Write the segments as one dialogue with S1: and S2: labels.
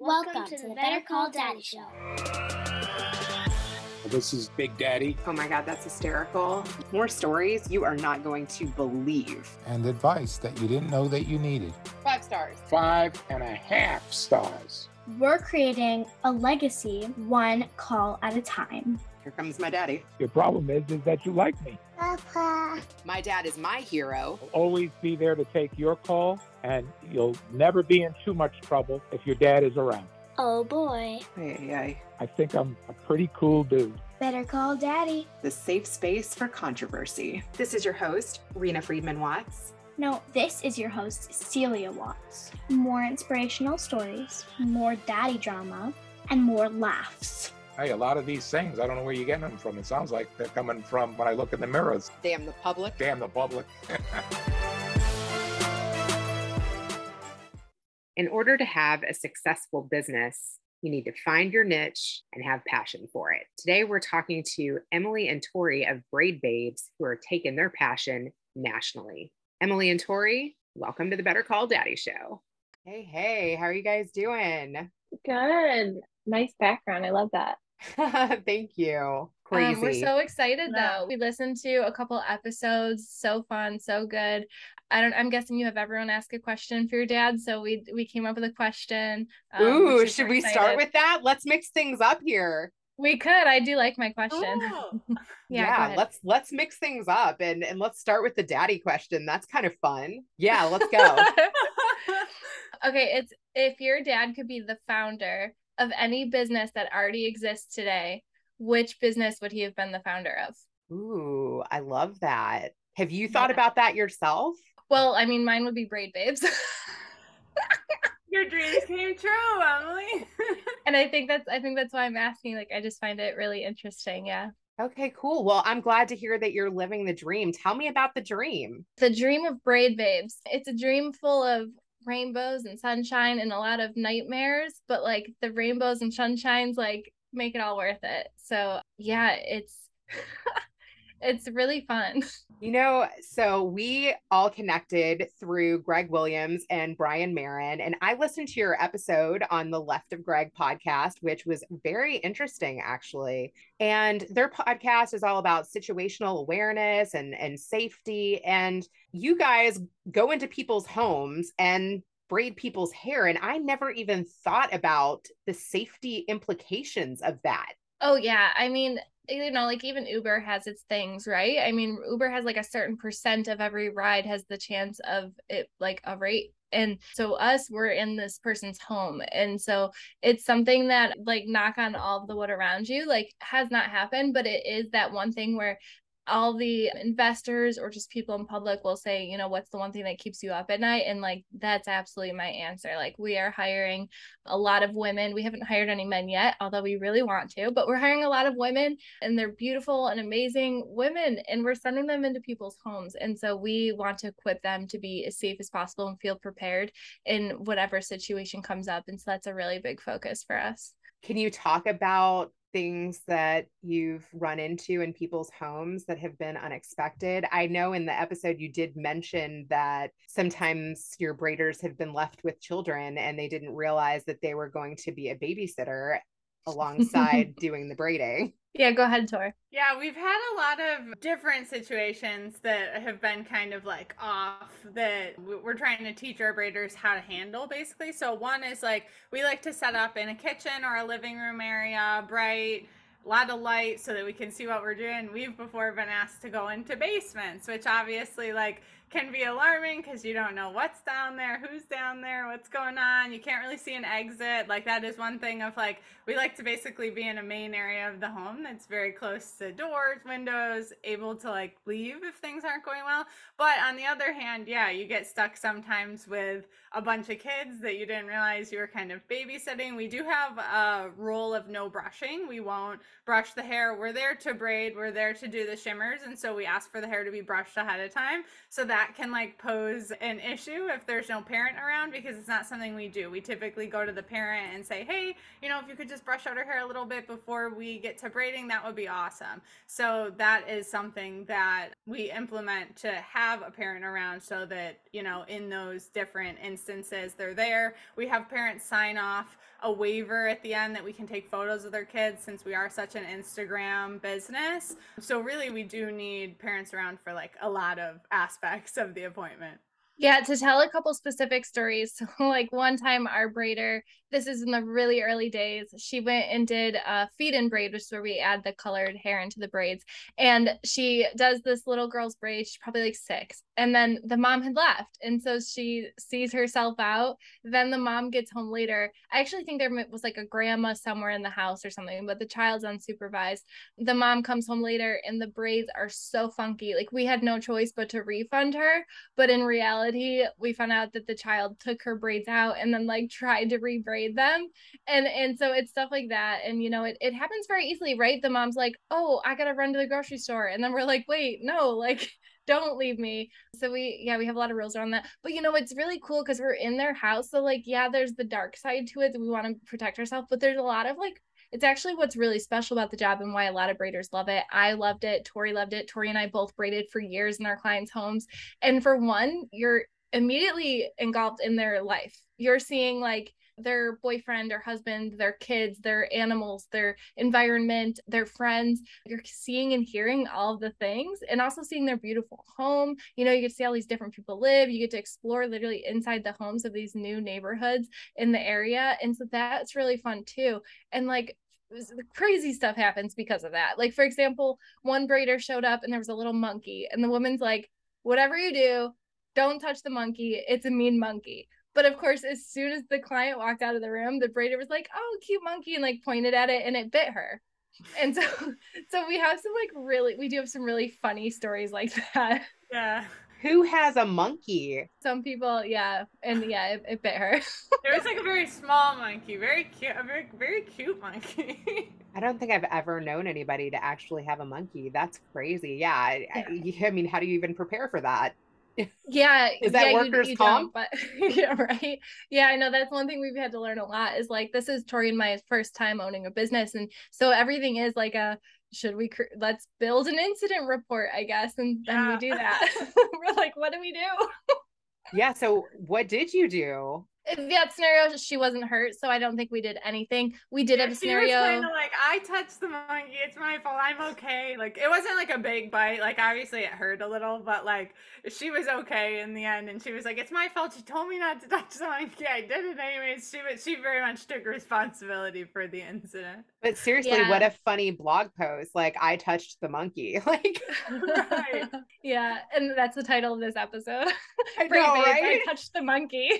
S1: Welcome, to, the Better Call Daddy Show.
S2: This is Big Daddy.
S3: Oh my God, that's hysterical. More stories you are not going to believe.
S4: and advice that you didn't know that you needed.
S3: Five stars.
S2: Five and a half stars.
S1: We're creating a legacy one call at a time.
S3: Here comes my daddy.
S2: Your problem is, is that you like me.
S1: Papa.
S3: My dad is my hero.
S2: I'll always be there to take your call, and you'll never be in too much trouble if your dad is around.
S1: Oh boy.
S3: Ay, ay, ay.
S2: I think I'm a pretty cool dude.
S1: Better call daddy.
S3: The safe space for controversy. This is your host, Rena Friedman Watts.
S1: No, this is your host, Celia Watts. More inspirational stories, more daddy drama, and more laughs.
S4: Hey, a lot of these things, I don't know where you're getting them from. It sounds like they're coming from when I look in the mirrors.
S3: Damn the public.
S4: Damn the public.
S3: In order to have a successful business, you need to find your niche and have passion for it. Today, we're talking to Emily and Tori of Braid Babes, who are taking their passion nationally. Emily and Tori, welcome to the Better Call Daddy Show. Hey, hey, how are you guys doing?
S5: Good. Nice background. I love that.
S3: Thank you. Crazy.
S5: Um, we're so excited
S1: Yeah.
S5: though. We listened to a couple episodes. So fun, so good. I don't I'm guessing you have everyone ask a question for your dad. So we we came up with a question. um,
S3: Ooh, should we start with that? Let's mix things up here.
S5: We could. I do like my question.
S3: Oh.
S5: Yeah,
S3: let's let's mix things up and and let's start with the daddy question. That's kind of fun. Yeah, let's go.
S5: okay, it's if your dad could be the founder of any business that already exists today, which business would he have been the founder of?
S3: Ooh, I love that. Have you thought
S5: Yeah.
S3: about that yourself?
S5: Well, I mean, mine would be Braid Babes.
S6: Your dreams came true, Emily.
S5: and I think that's I think that's why I'm asking. Like, I just find it really interesting. Yeah.
S3: Okay, cool. Well, I'm glad to hear that you're living the dream. Tell me about the dream.
S5: The dream of Braid Babes. It's a dream full of rainbows and sunshine and a lot of nightmares, but like the rainbows and sunshines like make it all worth it. So yeah, it's it's really fun.
S3: You know, so we all connected through Greg Williams and Brian Marin, and I listened to your episode on the Left of Greg podcast, which was very interesting, actually. And their podcast is all about situational awareness and, and safety. And you guys go into people's homes and braid people's hair. And I never even thought about the safety implications of that.
S5: Oh yeah, I mean, you know, like even Uber has its things, right? I mean, Uber has like a certain percent of every ride has the chance of it like a rate. And so us, we're in this person's home. And so it's something that like knock on all the wood around you, like has not happened, but it is that one thing where all the investors or just people in public will say, you know, what's the one thing that keeps you up at night? And like, that's absolutely my answer. Like, we are hiring a lot of women. We haven't hired any men yet, although we really want to, but we're hiring a lot of women and they're beautiful and amazing women. And we're sending them into people's homes. And so we want to equip them to be as safe as possible and feel prepared in whatever situation comes up. And so that's a really big focus for us.
S3: Can you talk about things that you've run into in people's homes that have been unexpected? I know in the episode you did mention that sometimes your braiders have been left with children and they didn't realize that they were going to be a babysitter alongside doing the braiding.
S5: Yeah, go ahead, Tor.
S6: yeah, we've had a lot of different situations that have been kind of like off that we're trying to teach our braiders how to handle basically. So, one is like we like to set up in a kitchen or a living room area, bright, a lot of light so that we can see what we're doing. We've before been asked to go into basements, which obviously, like, can be alarming because you don't know what's down there, who's down there, what's going on. You can't really see an exit. Like that is one thing of like we like to basically be in a main area of the home that's very close to doors, windows, able to like leave if things aren't going well. But on the other hand, yeah, you get stuck sometimes with a bunch of kids that you didn't realize you were kind of babysitting. We do have a rule of no brushing. We won't brush the hair. We're there to braid, we're there to do the shimmers, and so we ask for the hair to be brushed ahead of time so that can like pose an issue if there's no parent around because it's not something we do. We typically go to the parent and say, "Hey, you know, if you could just brush out her hair a little bit before we get to braiding, that would be awesome." So that is something that we implement to have a parent around so that, you know, in those different instances they're there. We have parents sign off a waiver at the end that we can take photos of their kids since we are such an Instagram business. So really we do need parents around for like a lot of aspects of the appointment.
S5: Yeah, to tell a couple specific stories. like one time, our braider, this is in the really early days, she went and did a feed in braid, which is where we add the colored hair into the braids. And she does this little girl's braid. She's probably like six. And then the mom had left. And so she sees herself out. Then the mom gets home later. I actually think there was like a grandma somewhere in the house or something, but the child's unsupervised. The mom comes home later and the braids are so funky. Like we had no choice but to refund her. But in reality, we found out that the child took her braids out and then like tried to rebraid them. And and so it's stuff like that. And you know, it, it happens very easily, right? The mom's like, oh, I gotta run to the grocery store. And then we're like, wait, no, like don't leave me. So we yeah, we have a lot of rules around that. But you know, it's really cool because we're in their house. So like, yeah, there's the dark side to it we want to protect ourselves, but there's a lot of like it's actually what's really special about the job and why a lot of braiders love it. I loved it. Tori loved it. Tori and I both braided for years in our clients' homes. And for one, you're immediately engulfed in their life. You're seeing like their boyfriend or husband, their kids, their animals, their environment, their friends. You're seeing and hearing all the things and also seeing their beautiful home. You know, you get to see all these different people live. You get to explore literally inside the homes of these new neighborhoods in the area. And so that's really fun too. And like, crazy stuff happens because of that. Like, for example, one braider showed up and there was a little monkey, and the woman's like, Whatever you do, don't touch the monkey. It's a mean monkey. But of course, as soon as the client walked out of the room, the braider was like, "Oh, cute monkey," and like pointed at it, and it bit her. And so, so we have some like really, we do have some really funny stories like that.
S6: Yeah.
S3: Who has a monkey?
S5: Some people, yeah, and yeah, it, it bit her.
S6: it was like a very small monkey, very cute, a very very cute monkey.
S3: I don't think I've ever known anybody to actually have a monkey. That's crazy. Yeah, yeah. I, I mean, how do you even prepare for that?
S5: Yeah
S3: is that
S5: yeah,
S3: workers
S5: you, you
S3: comp?
S5: but yeah right? Yeah i know that's one thing we've had to learn a lot is like this is tori and my first time owning a business and so everything is like a should we cr- let's build an incident report i guess and then yeah. we do that. We're like what do we do?
S3: Yeah so what did you do
S5: that scenario she wasn't hurt so i don't think we did anything. We did yeah, have a scenario
S6: kind of like i touched the monkey it's my fault i'm okay. Like it wasn't like a big bite like obviously it hurt a little but like she was okay in the end and she was like it's my fault she told me not to touch the monkey i did it anyways. She was she very much took responsibility for the incident.
S3: But seriously yeah. what a funny blog post like i touched the monkey like
S5: right. Yeah and that's the title of this episode.
S3: I know, right?
S5: i touched the monkey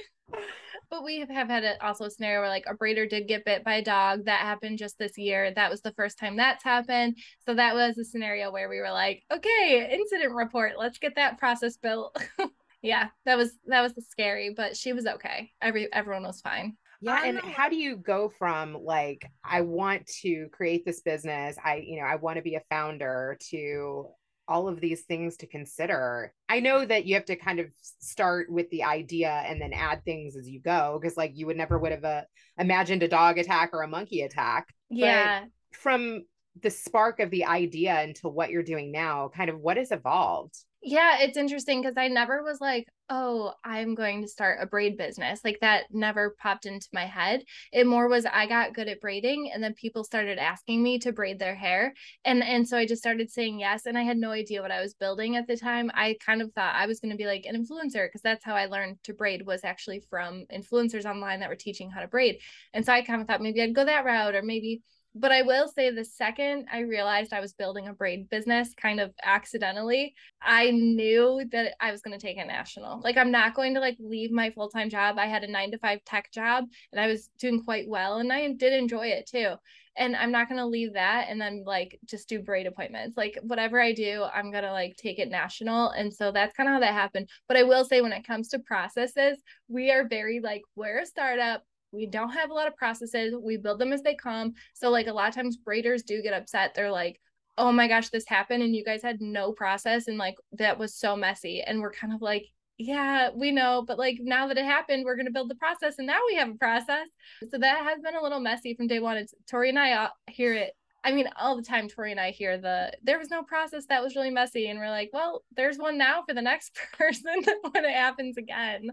S5: but we have, have had a, also a scenario where like a braider did get bit by a dog. That happened just this year. That was the first time that's happened. So that was a scenario where we were like okay incident report. Let's get that process built. Yeah that was that was scary but she was okay. Every everyone was fine.
S3: Yeah and how do you go from like i want to create this business. I you know i want to be a founder to all of these things to consider. I know that you have to kind of start with the idea and then add things as you go because like you would never would have uh, imagined a dog attack or a monkey attack.
S5: Yeah. But
S3: from the spark of the idea into what you're doing now, kind of what has evolved?
S5: Yeah, it's interesting because I never was like, oh, I'm going to start a braid business. Like that never popped into my head. It more was I got good at braiding and then people started asking me to braid their hair. And and so I just started saying yes. And I had no idea what I was building at the time. I kind of thought I was going to be like an influencer because that's how I learned to braid was actually from influencers online that were teaching how to braid. And so I kind of thought maybe I'd go that route or maybe but I will say the second I realized I was building a braid business kind of accidentally, I knew that I was going to take it national. Like I'm not going to like leave my full-time job. I had a 9 to 5 tech job and I was doing quite well and I did enjoy it too. And I'm not going to leave that and then like just do braid appointments. Like whatever I do, I'm going to like take it national. And so that's kind of how that happened. But I will say when it comes to processes, we are very like we're a startup we don't have a lot of processes we build them as they come. So like a lot of times braiders do get upset. They're like oh my gosh this happened and you guys had no process and like that was so messy. And we're kind of like yeah we know but like now that it happened we're going to build the process and now we have a process. So that has been a little messy from day one. It's tori and i uh, hear it I mean, all the time, Tori and I hear the there was no process that was really messy, and we're like, well, there's one now for the next person when it happens again.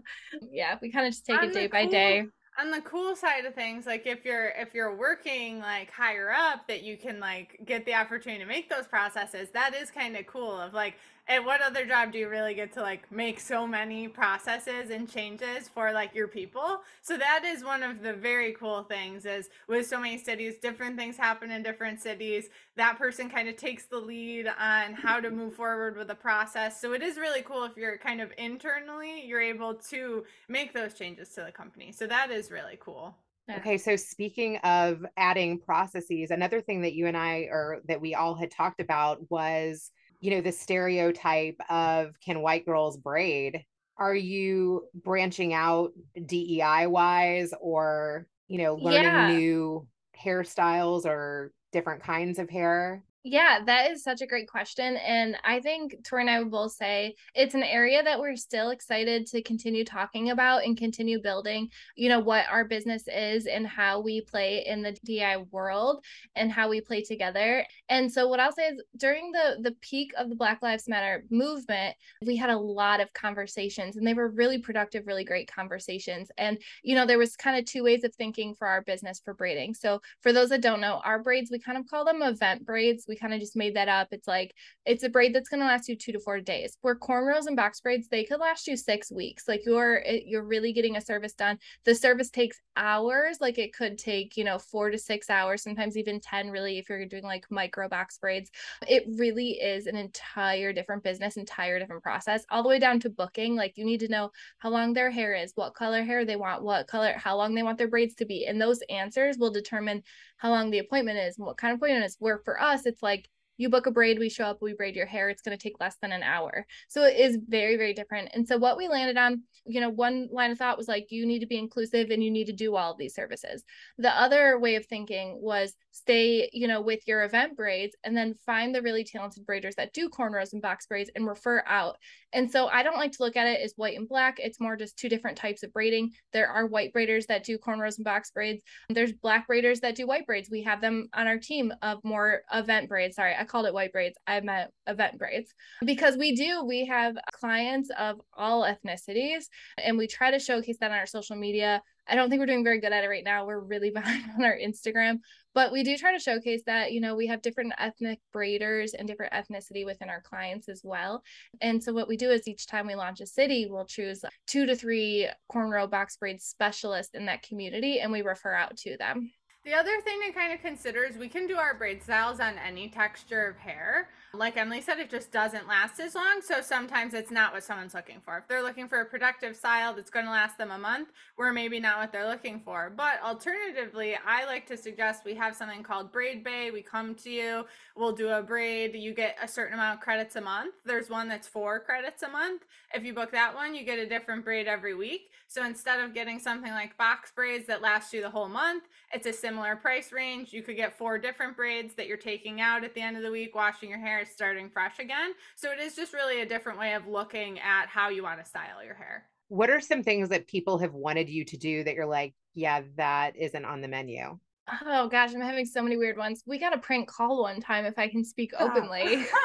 S5: Yeah, we kind of just take
S6: on
S5: it day
S6: cool,
S5: by day
S6: on the cool side of things like if you're if you're working like higher up that you can like get the opportunity to make those processes that is kind of cool of like at what other job do you really get to like make so many processes and changes for like your people? So that is one of the very cool things is with so many cities different things happen in different cities. That person kind of takes the lead on how to move forward with the process. So it is really cool if you're kind of internally you're able to make those changes to the company. So that is really cool.
S3: Okay, so speaking of adding processes, another thing that you and I or that we all had talked about was you know the stereotype of can white girls braid are you branching out dei wise or you know learning yeah. new hairstyles or different kinds of hair
S5: yeah, that is such a great question. And I think Tori and I would both say it's an area that we're still excited to continue talking about and continue building, you know, what our business is and how we play in the DI world and how we play together. And so what I'll say is during the the peak of the Black Lives Matter movement, we had a lot of conversations and they were really productive, really great conversations. And, you know, there was kind of two ways of thinking for our business for braiding. So for those that don't know, our braids, we kind of call them event braids. We kind of just made that up. It's like it's a braid that's going to last you 2 to 4 days. Where cornrows and box braids, they could last you 6 weeks. Like you're you're really getting a service done. The service takes hours, like it could take, you know, 4 to 6 hours, sometimes even 10 really if you're doing like micro box braids. It really is an entire different business, entire different process, all the way down to booking. Like you need to know how long their hair is, what color hair they want, what color, how long they want their braids to be. And those answers will determine how long the appointment is and what kind of appointment is. Where for us, it's like like you book a braid, we show up, we braid your hair. It's going to take less than an hour. So it is very, very different. And so what we landed on, you know, one line of thought was like, you need to be inclusive and you need to do all of these services. The other way of thinking was stay, you know, with your event braids and then find the really talented braiders that do cornrows and box braids and refer out. And so I don't like to look at it as white and black. It's more just two different types of braiding. There are white braiders that do cornrows and box braids. There's black braiders that do white braids. We have them on our team of more event braids. Sorry, called it white braids. I meant event braids because we do, we have clients of all ethnicities and we try to showcase that on our social media. I don't think we're doing very good at it right now. We're really behind on our Instagram, but we do try to showcase that, you know, we have different ethnic braiders and different ethnicity within our clients as well. And so what we do is each time we launch a city, we'll choose two to three cornrow box braid specialists in that community and we refer out to them.
S6: The other thing to kind of consider is we can do our braid styles on any texture of hair. Like Emily said, it just doesn't last as long. So sometimes it's not what someone's looking for. If they're looking for a protective style that's going to last them a month, we're maybe not what they're looking for. But alternatively, I like to suggest we have something called Braid Bay. We come to you, we'll do a braid. You get a certain amount of credits a month. There's one that's four credits a month. If you book that one, you get a different braid every week. So instead of getting something like box braids that last you the whole month, it's a similar price range. You could get four different braids that you're taking out at the end of the week, washing your hair, starting fresh again. So it is just really a different way of looking at how you want to style your hair.
S3: What are some things that people have wanted you to do that you're like, yeah, that isn't on the menu?
S5: Oh gosh, I'm having so many weird ones. We got a prank call one time if I can speak ah. openly.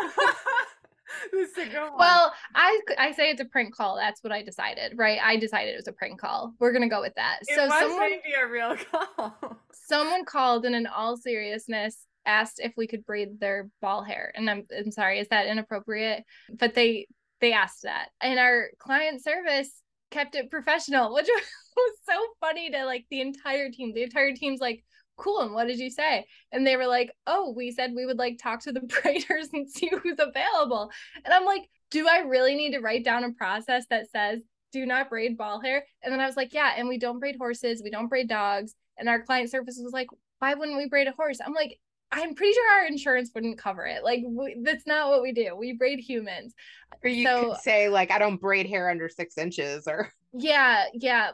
S5: well, I I say it's a prank call. That's what I decided, right? I decided it was a prank call. We're gonna go with that.
S6: It so someone maybe a real call.
S5: someone called and in all seriousness asked if we could braid their ball hair. And I'm I'm sorry, is that inappropriate? But they they asked that. And our client service kept it professional, which was so funny to like the entire team. The entire team's like, cool. And what did you say? And they were like, oh, we said we would like talk to the braiders and see who's available. And I'm like, do I really need to write down a process that says do not braid ball hair? And then I was like, yeah, and we don't braid horses, we don't braid dogs. And our client service was like, why wouldn't we braid a horse? I'm like, I'm pretty sure our insurance wouldn't cover it. Like we, that's not what we do. We braid humans.
S3: Or you so, could say like I don't braid hair under six inches or
S5: yeah, yeah.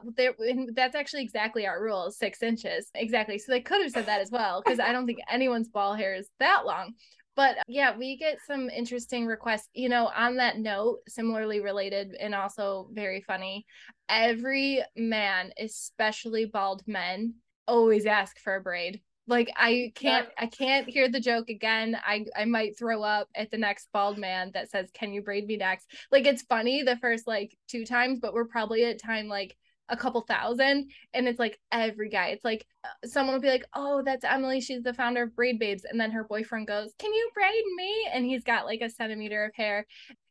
S5: That's actually exactly our rule: six inches. Exactly. So they could have said that as well, because I don't think anyone's ball hair is that long. But uh, yeah, we get some interesting requests. You know, on that note, similarly related and also very funny, every man, especially bald men, always ask for a braid like I can't I can't hear the joke again. I I might throw up at the next bald man that says, "Can you braid me next?" Like it's funny the first like two times, but we're probably at time like a couple thousand and it's like every guy it's like uh, someone will be like oh that's emily she's the founder of braid babes and then her boyfriend goes can you braid me and he's got like a centimeter of hair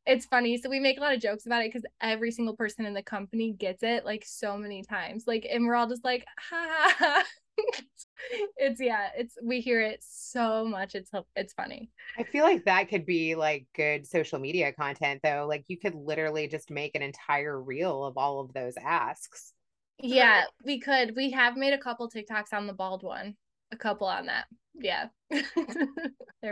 S5: it's funny so we make a lot of jokes about it because every single person in the company gets it like so many times like and we're all just like ha, ha, ha. it's yeah it's we hear it so much it's it's funny.
S3: I feel like that could be like good social media content though like you could literally just make an entire reel of all of those asks.
S5: Yeah we could we have made a couple tiktoks on the bald one a couple on that yeah.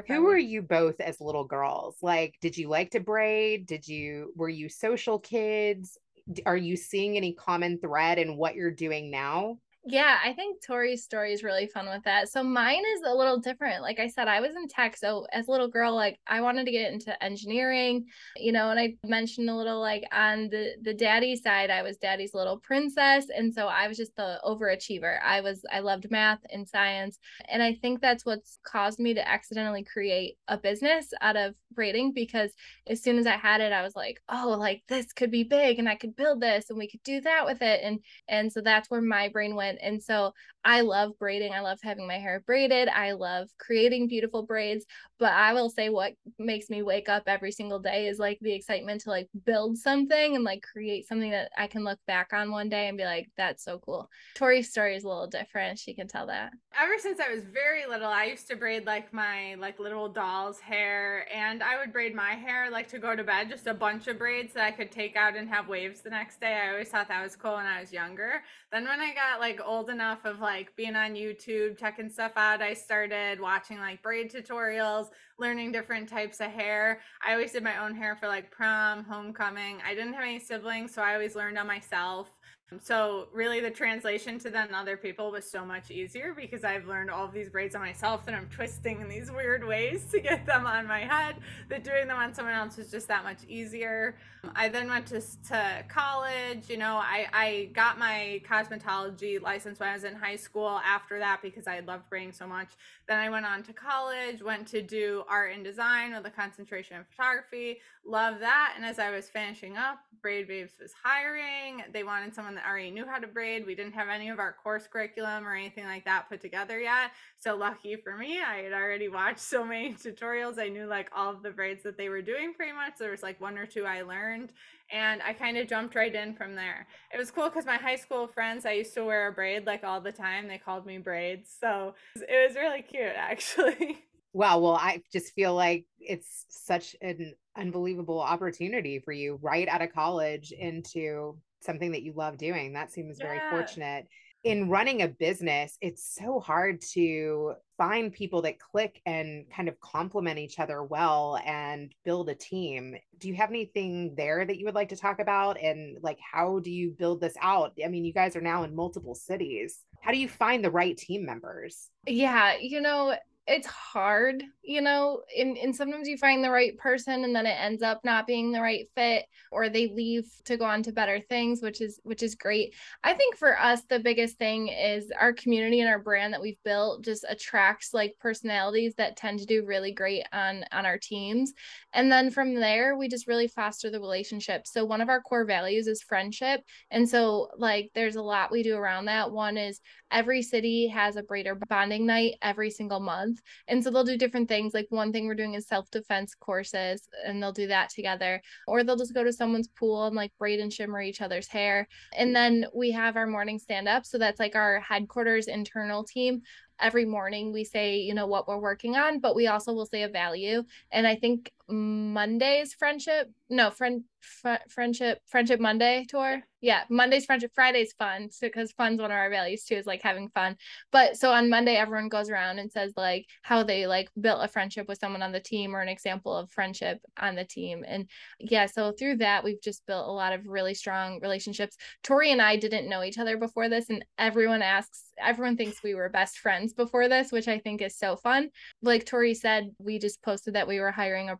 S3: Who were you both as little girls? Like did you like to braid? Did you were you social kids? Are you seeing any common thread in what you're doing now
S5: yeah, I think Tori's story is really fun with that. So mine is a little different. Like I said, I was in tech. So as a little girl, like I wanted to get into engineering, you know, and I mentioned a little like on the the daddy side, I was daddy's little princess. And so I was just the overachiever. I was I loved math and science. And I think that's what's caused me to accidentally create a business out of braiding because as soon as I had it, I was like, oh, like this could be big and I could build this and we could do that with it. And and so that's where my brain went and so I love braiding. I love having my hair braided. I love creating beautiful braids. But I will say what makes me wake up every single day is like the excitement to like build something and like create something that I can look back on one day and be like, that's so cool. Tori's story is a little different. She can tell that.
S6: Ever since I was very little, I used to braid like my like little doll's hair and I would braid my hair like to go to bed, just a bunch of braids that I could take out and have waves the next day. I always thought that was cool when I was younger. Then when I got like old enough of like being on YouTube, checking stuff out, I started watching like braid tutorials, learning different types of hair. I always did my own hair for like prom, homecoming. I didn't have any siblings, so I always learned on myself. So really the translation to then other people was so much easier because I've learned all of these braids on myself and I'm twisting in these weird ways to get them on my head that doing them on someone else was just that much easier. I then went to, to college, you know, I, I got my cosmetology license when I was in high school after that because I loved braiding so much. Then I went on to college, went to do art and design with a concentration in photography, love that. And as I was finishing up, Braid Babes was hiring. They wanted someone that already knew how to braid. We didn't have any of our course curriculum or anything like that put together yet. So lucky for me, I had already watched so many tutorials. I knew like all of the braids that they were doing pretty much. There was like one or two I learned and I kind of jumped right in from there. It was cool because my high school friends, I used to wear a braid like all the time. They called me braids. So it was really cute actually.
S3: Wow. Well, I just feel like it's such an unbelievable opportunity for you right out of college mm-hmm. into something that you love doing. That seems yeah. very fortunate. In running a business, it's so hard to find people that click and kind of complement each other well and build a team. Do you have anything there that you would like to talk about? And like, how do you build this out? I mean, you guys are now in multiple cities. How do you find the right team members?
S5: Yeah, you know, it's hard, you know, and, and sometimes you find the right person and then it ends up not being the right fit or they leave to go on to better things, which is which is great. I think for us the biggest thing is our community and our brand that we've built just attracts like personalities that tend to do really great on on our teams. And then from there we just really foster the relationship. So one of our core values is friendship. And so like there's a lot we do around that. One is every city has a braider bonding night every single month. And so they'll do different things. Like one thing we're doing is self defense courses, and they'll do that together. Or they'll just go to someone's pool and like braid and shimmer each other's hair. And then we have our morning stand up. So that's like our headquarters internal team every morning we say you know what we're working on but we also will say a value and i think monday's friendship? No friend fr- friendship friendship monday tour? Yeah. Monday's friendship friday's fun because so, fun's one of our values too is like having fun. But so on monday everyone goes around and says like how they like built a friendship with someone on the team or an example of friendship on the team. And yeah so through that we've just built a lot of really strong relationships. Tori and i didn't know each other before this and everyone asks everyone thinks we were best friends before this which i think is so fun. Like tori said we just posted that we were hiring a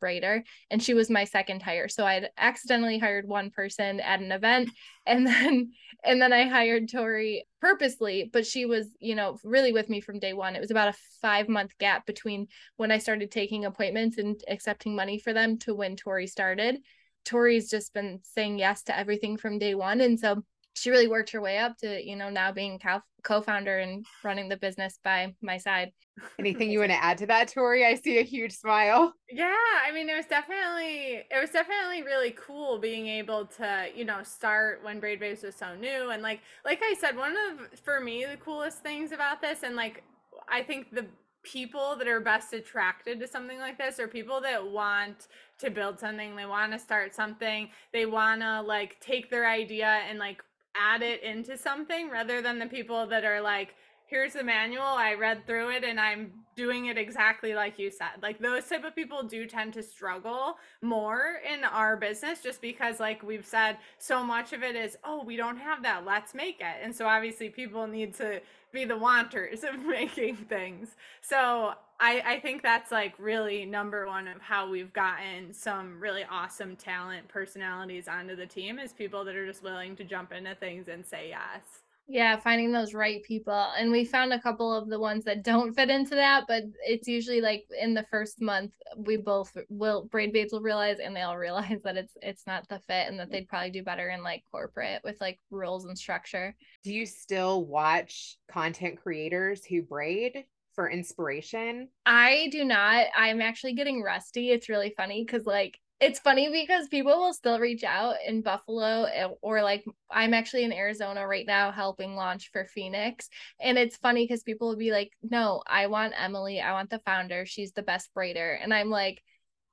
S5: and she was my second hire. So i'd accidentally hired one person at an event and then and then i hired tori purposely but she was you know really with me from day one. It was about a five month gap between when i started taking appointments and accepting money for them to when tori started. Tori's just been saying yes to everything from day one and so she really worked her way up to, you know, now being co founder and running the business by my side.
S3: Anything you want to add to that, Tori? I see a huge smile.
S6: Yeah, I mean, it was definitely it was definitely really cool being able to, you know, start when Braid Babes was so new, and like like I said, one of for me the coolest things about this, and like I think the people that are best attracted to something like this are people that want to build something they want to start something they want to like take their idea and like add it into something rather than the people that are like here's the manual i read through it and i'm doing it exactly like you said. Like those type of people do tend to struggle more in our business just because like we've said so much of it is oh we don't have that let's make it. And so obviously people need to be the wanters of making things. So I, I think that's like really number one of how we've gotten some really awesome talent personalities onto the team is people that are just willing to jump into things and say yes.
S5: Yeah, finding those right people. And we found a couple of the ones that don't fit into that, but it's usually like in the first month we both will braid babes will realize and they'll realize that it's it's not the fit and that they'd probably do better in like corporate with like rules and structure.
S3: Do you still watch content creators who braid? For inspiration?
S5: I do not. I'm actually getting rusty. It's really funny because, like, it's funny because people will still reach out in Buffalo eh, or like I'm actually in Arizona right now helping launch for Phoenix. And it's funny because people will be like, no, I want Emily. I want the founder. She's the best braider. And I'm like,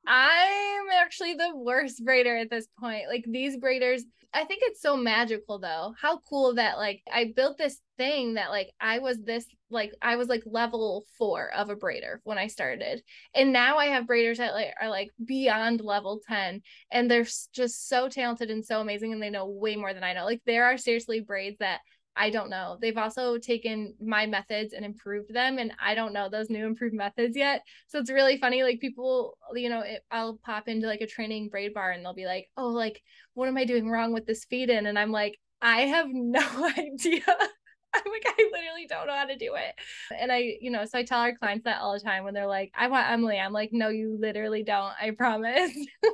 S5: I'm actually the worst braider at this point. Like these braiders, I think it's so magical though. How cool that like I built this thing that like I was this like I was like level 4 of a braider when I started. And now I have braiders that like are like beyond level 10 and they're just so talented and so amazing and they know way more than I know. Like there are seriously braids that I don't know. They've also taken my methods and improved them, and I don't know those new improved methods yet. So it's really funny. Like people, you know, it, I'll pop into like a training braid bar, and they'll be like, "Oh, like what am I doing wrong with this feed in?" And I'm like, I have no idea. I'm like, I literally don't know how to do it. And I, you know, so I tell our clients that all the time when they're like, I want Emily. I'm like, no, you literally don't. I promise.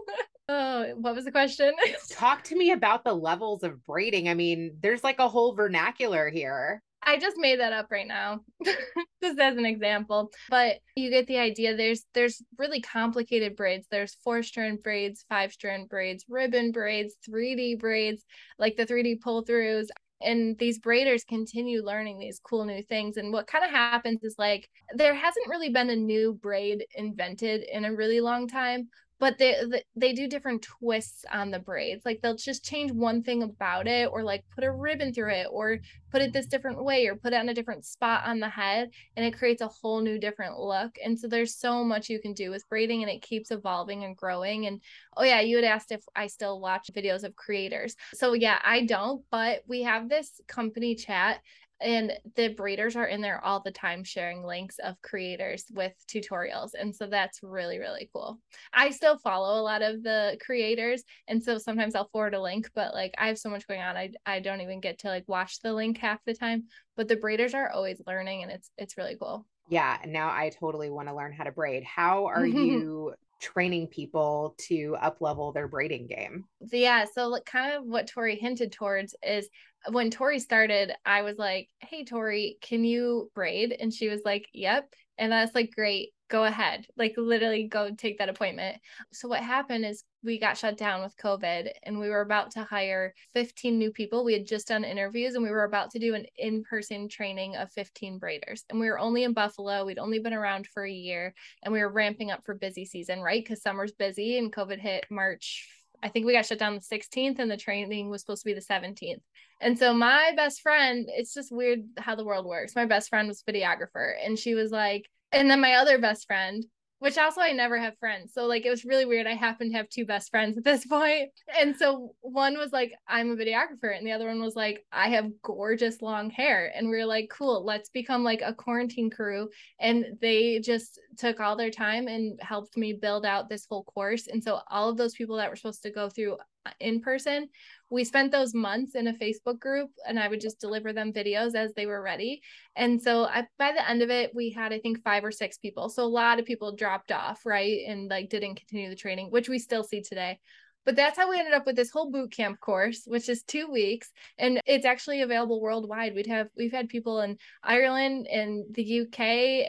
S5: Oh, what was the question?
S3: Talk to me about the levels of braiding. I mean, there's like a whole vernacular here.
S5: I just made that up right now. just as an example. But you get the idea. There's there's really complicated braids. There's four strand braids, five strand braids, ribbon braids, 3D braids, like the 3D pull throughs. And these braiders continue learning these cool new things. And what kind of happens is like there hasn't really been a new braid invented in a really long time, but they they do different twists on the braids. Like they'll just change one thing about it or like put a ribbon through it or put it this different way or put it on a different spot on the head and it creates a whole new different look. And so there's so much you can do with braiding and it keeps evolving and growing. And oh yeah you had asked if i still watch videos of creators. So yeah i don't but we have this company chat and the braiders are in there all the time sharing links of creators with tutorials and so that's really really cool. I still follow a lot of the creators and so sometimes i'll forward a link but like i have so much going on i, I don't even get to like watch the link half the time but the braiders are always learning and it's it's really cool.
S3: Yeah now i totally want to learn how to braid how are you training people to up level their braiding game?
S5: Yeah so like kind of what tori hinted towards is when Tori started, I was like, Hey, Tori, can you braid? And she was like, Yep. And that's like, Great, go ahead. Like, literally go take that appointment. So, what happened is we got shut down with COVID and we were about to hire 15 new people. We had just done interviews and we were about to do an in person training of 15 braiders. And we were only in Buffalo. We'd only been around for a year and we were ramping up for busy season, right? Because summer's busy and COVID hit March I think we got shut down the 16th and the training was supposed to be the 17th. And so my best friend, it's just weird how the world works. My best friend was videographer and she was like, and then my other best friend which also I never have friends. So like it was really weird. I happened to have two best friends at this point. And so one was like, I'm a videographer, and the other one was like, I have gorgeous long hair. And we are like, cool, let's become like a quarantine crew. And they just took all their time and helped me build out this whole course. And so all of those people that were supposed to go through uh, in person we spent those months in a Facebook group and I would just deliver them videos as they were ready. And so I, by the end of it, we had, I think, five or six people. So a lot of people dropped off, right? And like didn't continue the training, which we still see today. But that's how we ended up with this whole boot camp course, which is two weeks, and it's actually available worldwide. We'd have we've had people in Ireland and the UK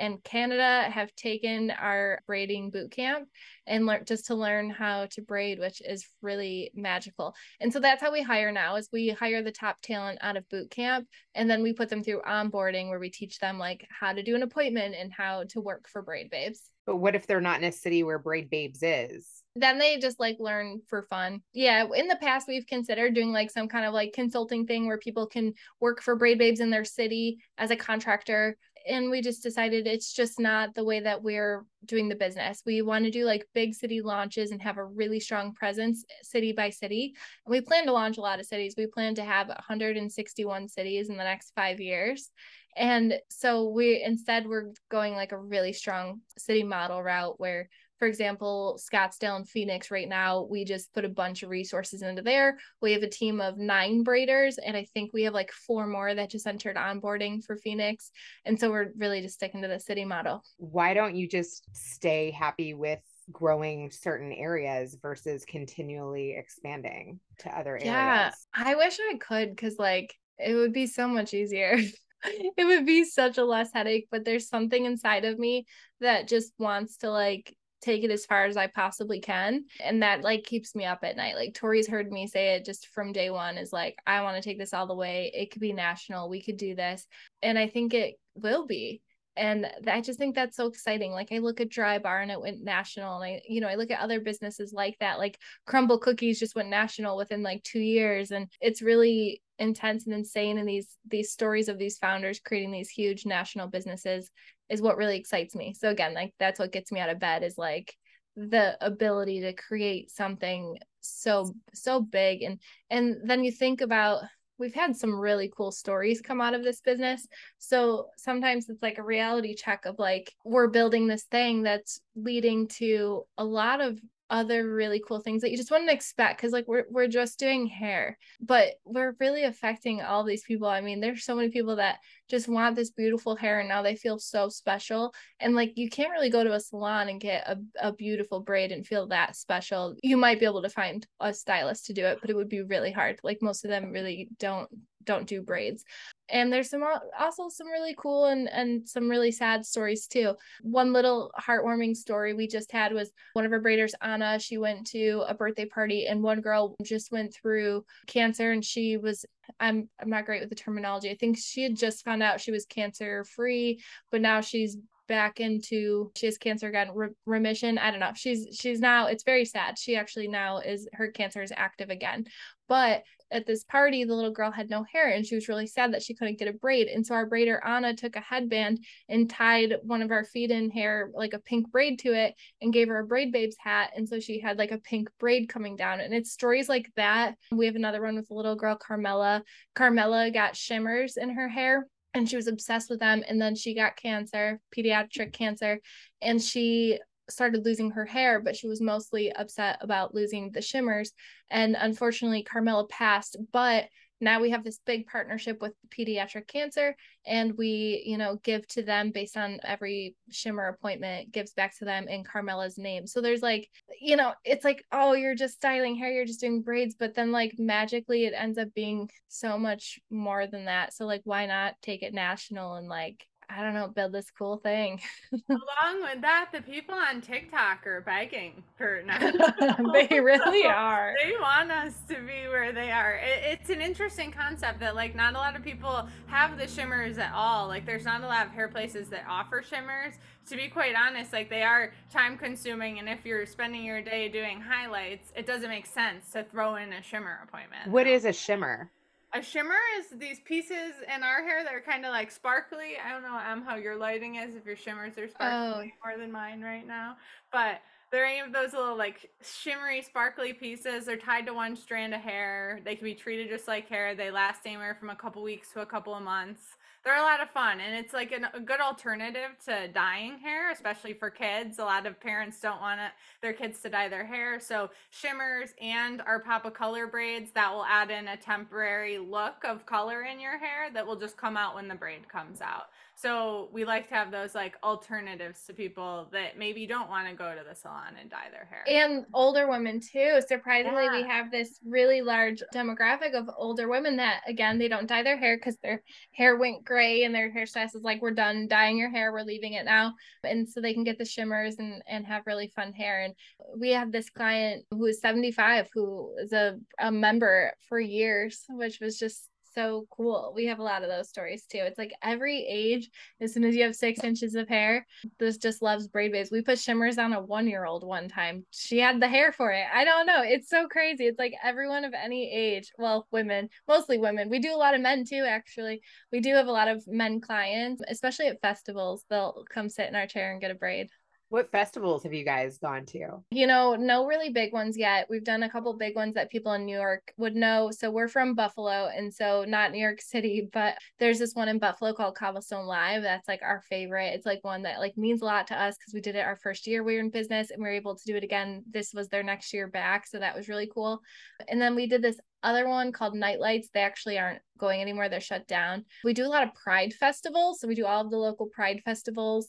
S5: and Canada have taken our braiding boot camp and learn just to learn how to braid, which is really magical. And so that's how we hire now is we hire the top talent out of boot camp and then we put them through onboarding where we teach them like how to do an appointment and how to work for Braid Babes.
S3: But what if they're not in a city where Braid Babes is?
S5: Then they just like learn for fun. Yeah, in the past we've considered doing like some kind of like consulting thing where people can work for Braid Babes in their city as a contractor and we just decided it's just not the way that we're doing the business. We want to do like big city launches and have a really strong presence city by city. And we plan to launch a lot of cities. We plan to have 161 cities in the next 5 years. And so we instead we're going like a really strong city model route where for example, Scottsdale and Phoenix right now, we just put a bunch of resources into there. We have a team of nine braiders, and I think we have like four more that just entered onboarding for Phoenix. And so we're really just sticking to the city model.
S3: Why don't you just stay happy with growing certain areas versus continually expanding to other areas?
S5: Yeah, I wish I could because like it would be so much easier. it would be such a less headache, but there's something inside of me that just wants to like take it as far as I possibly can. And that like keeps me up at night. Like Tori's heard me say it just from day one is like, I want to take this all the way. It could be national. We could do this. And I think it will be. And I just think that's so exciting. Like I look at Drybar and it went national. And I, you know, I look at other businesses like that. Like Crumbl Cookies just went national within like two years. And it's really intense and insane. And these these stories of these founders creating these huge national businesses is what really excites me. So again, like that's what gets me out of bed is like the ability to create something so so big and and then you think about we've had some really cool stories come out of this business. So sometimes it's like a reality check of like, we're building this thing that's leading to a lot of other really cool things that you just wouldn't expect because like we're we're just doing hair but we're really affecting all these people i mean there's so many people that just want this beautiful hair and now they feel so special. And like you can't really go to a salon and get a, a beautiful braid and feel that special. You might be able to find a stylist to do it but it would be really hard. Like most of them really don't don't do braids. And there's some also some really cool and and some really sad stories too. One little heartwarming story we just had was one of our braiders anna she went to a birthday party and one girl just went through cancer and she was i'm i'm not great with the terminology. I think she had just found out she was cancer free but now she's back into she has cancer again re- remission i don't know she's she's now it's very sad she actually now is her cancer is active again but at this party, the little girl had no hair and she was really sad that she couldn't get a braid. And so our braider, Anna, took a headband and tied one of our feed in hair, like a pink braid to it, and gave her a Braid Babes hat. And so she had like a pink braid coming down. And it's stories like that. We have another one with a little girl, Carmela. Carmela got shimmers in her hair and she was obsessed with them. And then she got cancer, pediatric cancer, and she started losing her hair, but she was mostly upset about losing the shimmers. And unfortunately, Carmela passed, but now we have this big partnership with pediatric cancer and we you know give to them based on every shimmer appointment gives back to them in carmela's name. So there's like you know it's like oh you're just styling hair you're just doing braids but then like magically it ends up being so much more than that. So like why not take it national and like I don't know, build this cool thing.
S6: Along with that, the people on TikTok are begging for now.
S5: they really are.
S6: They want us to be where they are. It, it's an interesting concept that like not a lot of people have the shimmers at all. Like there's not a lot of hair places that offer shimmers. To be quite honest, like they are time consuming and if you're spending your day doing highlights, it doesn't make sense to throw in a shimmer appointment.
S3: What is a shimmer?
S6: A shimmer is these pieces in our hair that are kind of like sparkly. I don't know um, how your lighting is if your shimmers are sparkly oh. more than mine right now, but they're any of those little like shimmery, sparkly pieces. They're tied to one strand of hair. They can be treated just like hair. They last anywhere from a couple weeks to a couple of months they're a lot of fun and it's like an, a good alternative to dyeing hair especially for kids. A lot of parents don't want their kids to dye their hair so shimmers and our papa color braids that will add in a temporary look of color in your hair that will just come out when the braid comes out So we like to have those like alternatives to people that maybe don't want to go to the salon and dye their hair.
S5: And older women too. Surprisingly,
S6: Yeah.
S5: we have this really large demographic of older women that again they don't dye their hair because their hair went gray and their hairstylist is like, We're done dyeing your hair, we're leaving it now. And so they can get the shimmers and, and have really fun hair. And we have this client who is 75 who is a, a member for years, which was just so cool. We have a lot of those stories too. It's like every age, as soon as you have six inches of hair, this just loves braid babes. We put shimmers on a one year old one time. She had the hair for it. I don't know. It's so crazy. It's like everyone of any age, well, women, mostly women. We do a lot of men too, actually. We do have a lot of men clients, especially at festivals. They'll come sit in our chair and get a braid.
S3: What festivals have you guys gone to?
S5: You know, no really big ones yet. We've done a couple big ones that people in New York would know. So we're from Buffalo, and so not New York City, but there's this one in Buffalo called Cobblestone Live. That's like our favorite. It's like one that like means a lot to us because we did it our first year we were in business, and we were able to do it again. This was their next year back, so that was really cool. And then we did this other one called Nightlights. They actually aren't going anymore. They're shut down. We do a lot of pride festivals. So we do all of the local pride festivals,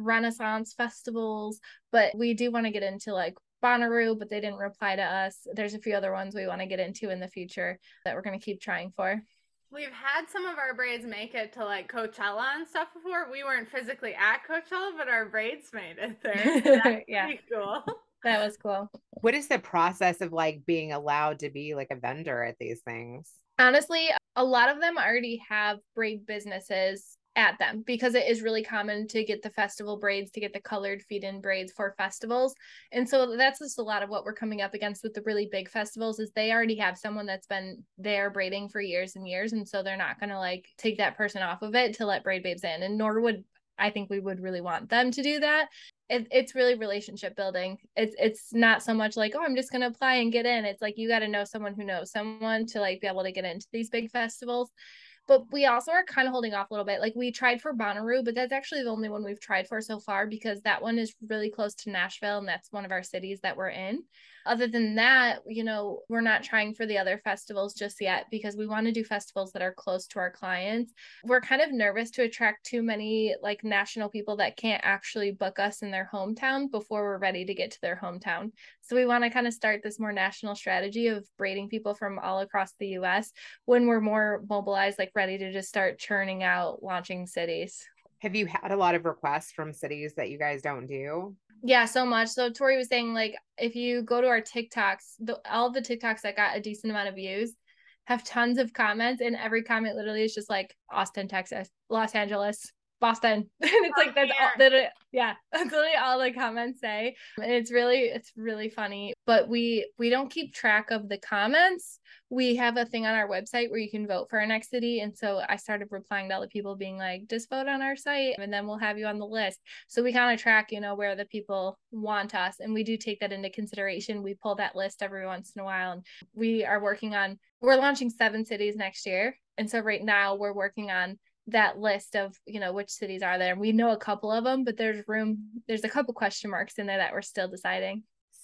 S5: Renaissance festivals, but we do want to get into like Bonnaroo, but they didn't reply to us. There's a few other ones we want to get into in the future that we're going to keep trying for.
S6: We've had some of our braids make it to like Coachella and stuff before. We weren't physically at Coachella, but our braids made it there. So
S5: Yeah.
S6: cool.
S5: That was cool.
S3: What is the process of like being allowed to be like a vendor at these things?
S5: Honestly, a lot of them already have braid businesses at them because it is really common to get the festival braids, to get the colored feed in braids for festivals. And so that's just a lot of what we're coming up against with the really big festivals is they already have someone that's been there braiding for years and years. And so they're not going to like take that person off of it to let braid babes in. And nor would I think we would really want them to do that. It, it's really relationship building. It's it's not so much like oh I'm just gonna apply and get in. It's like you got to know someone who knows someone to like be able to get into these big festivals. But we also are kind of holding off a little bit. Like we tried for Bonnaroo, but that's actually the only one we've tried for so far because that one is really close to Nashville and that's one of our cities that we're in. Other than that, you know, we're not trying for the other festivals just yet because we want to do festivals that are close to our clients. We're kind of nervous to attract too many like national people that can't actually book us in their hometown before we're ready to get to their hometown. So we want to kind of start this more national strategy of braiding people from all across the US when we're more mobilized, like ready to just start churning out launching cities.
S3: Have you had a lot of requests from cities that you guys don't do?
S5: Yeah, so much. So Tori was saying like if you go to our TikToks, the, all the TikToks that got a decent amount of views have tons of comments, and every comment literally is just like Austin, Texas, Los Angeles, Boston. and it's like that's all that yeah, that's literally all the comments say. And it's really it's really funny. But we we don't keep track of the comments. We have a thing on our website where you can vote for our next city. And so I started replying to all the people being like, just vote on our site and then we'll have you on the list. So we kind of track, you know, where the people want us. And we do take that into consideration. We pull that list every once in a while. And we are working on, we're launching seven cities next year. And so right now we're working on that list of you know which cities are there we know a couple of them but there's room there's a couple question marks in there that we're still deciding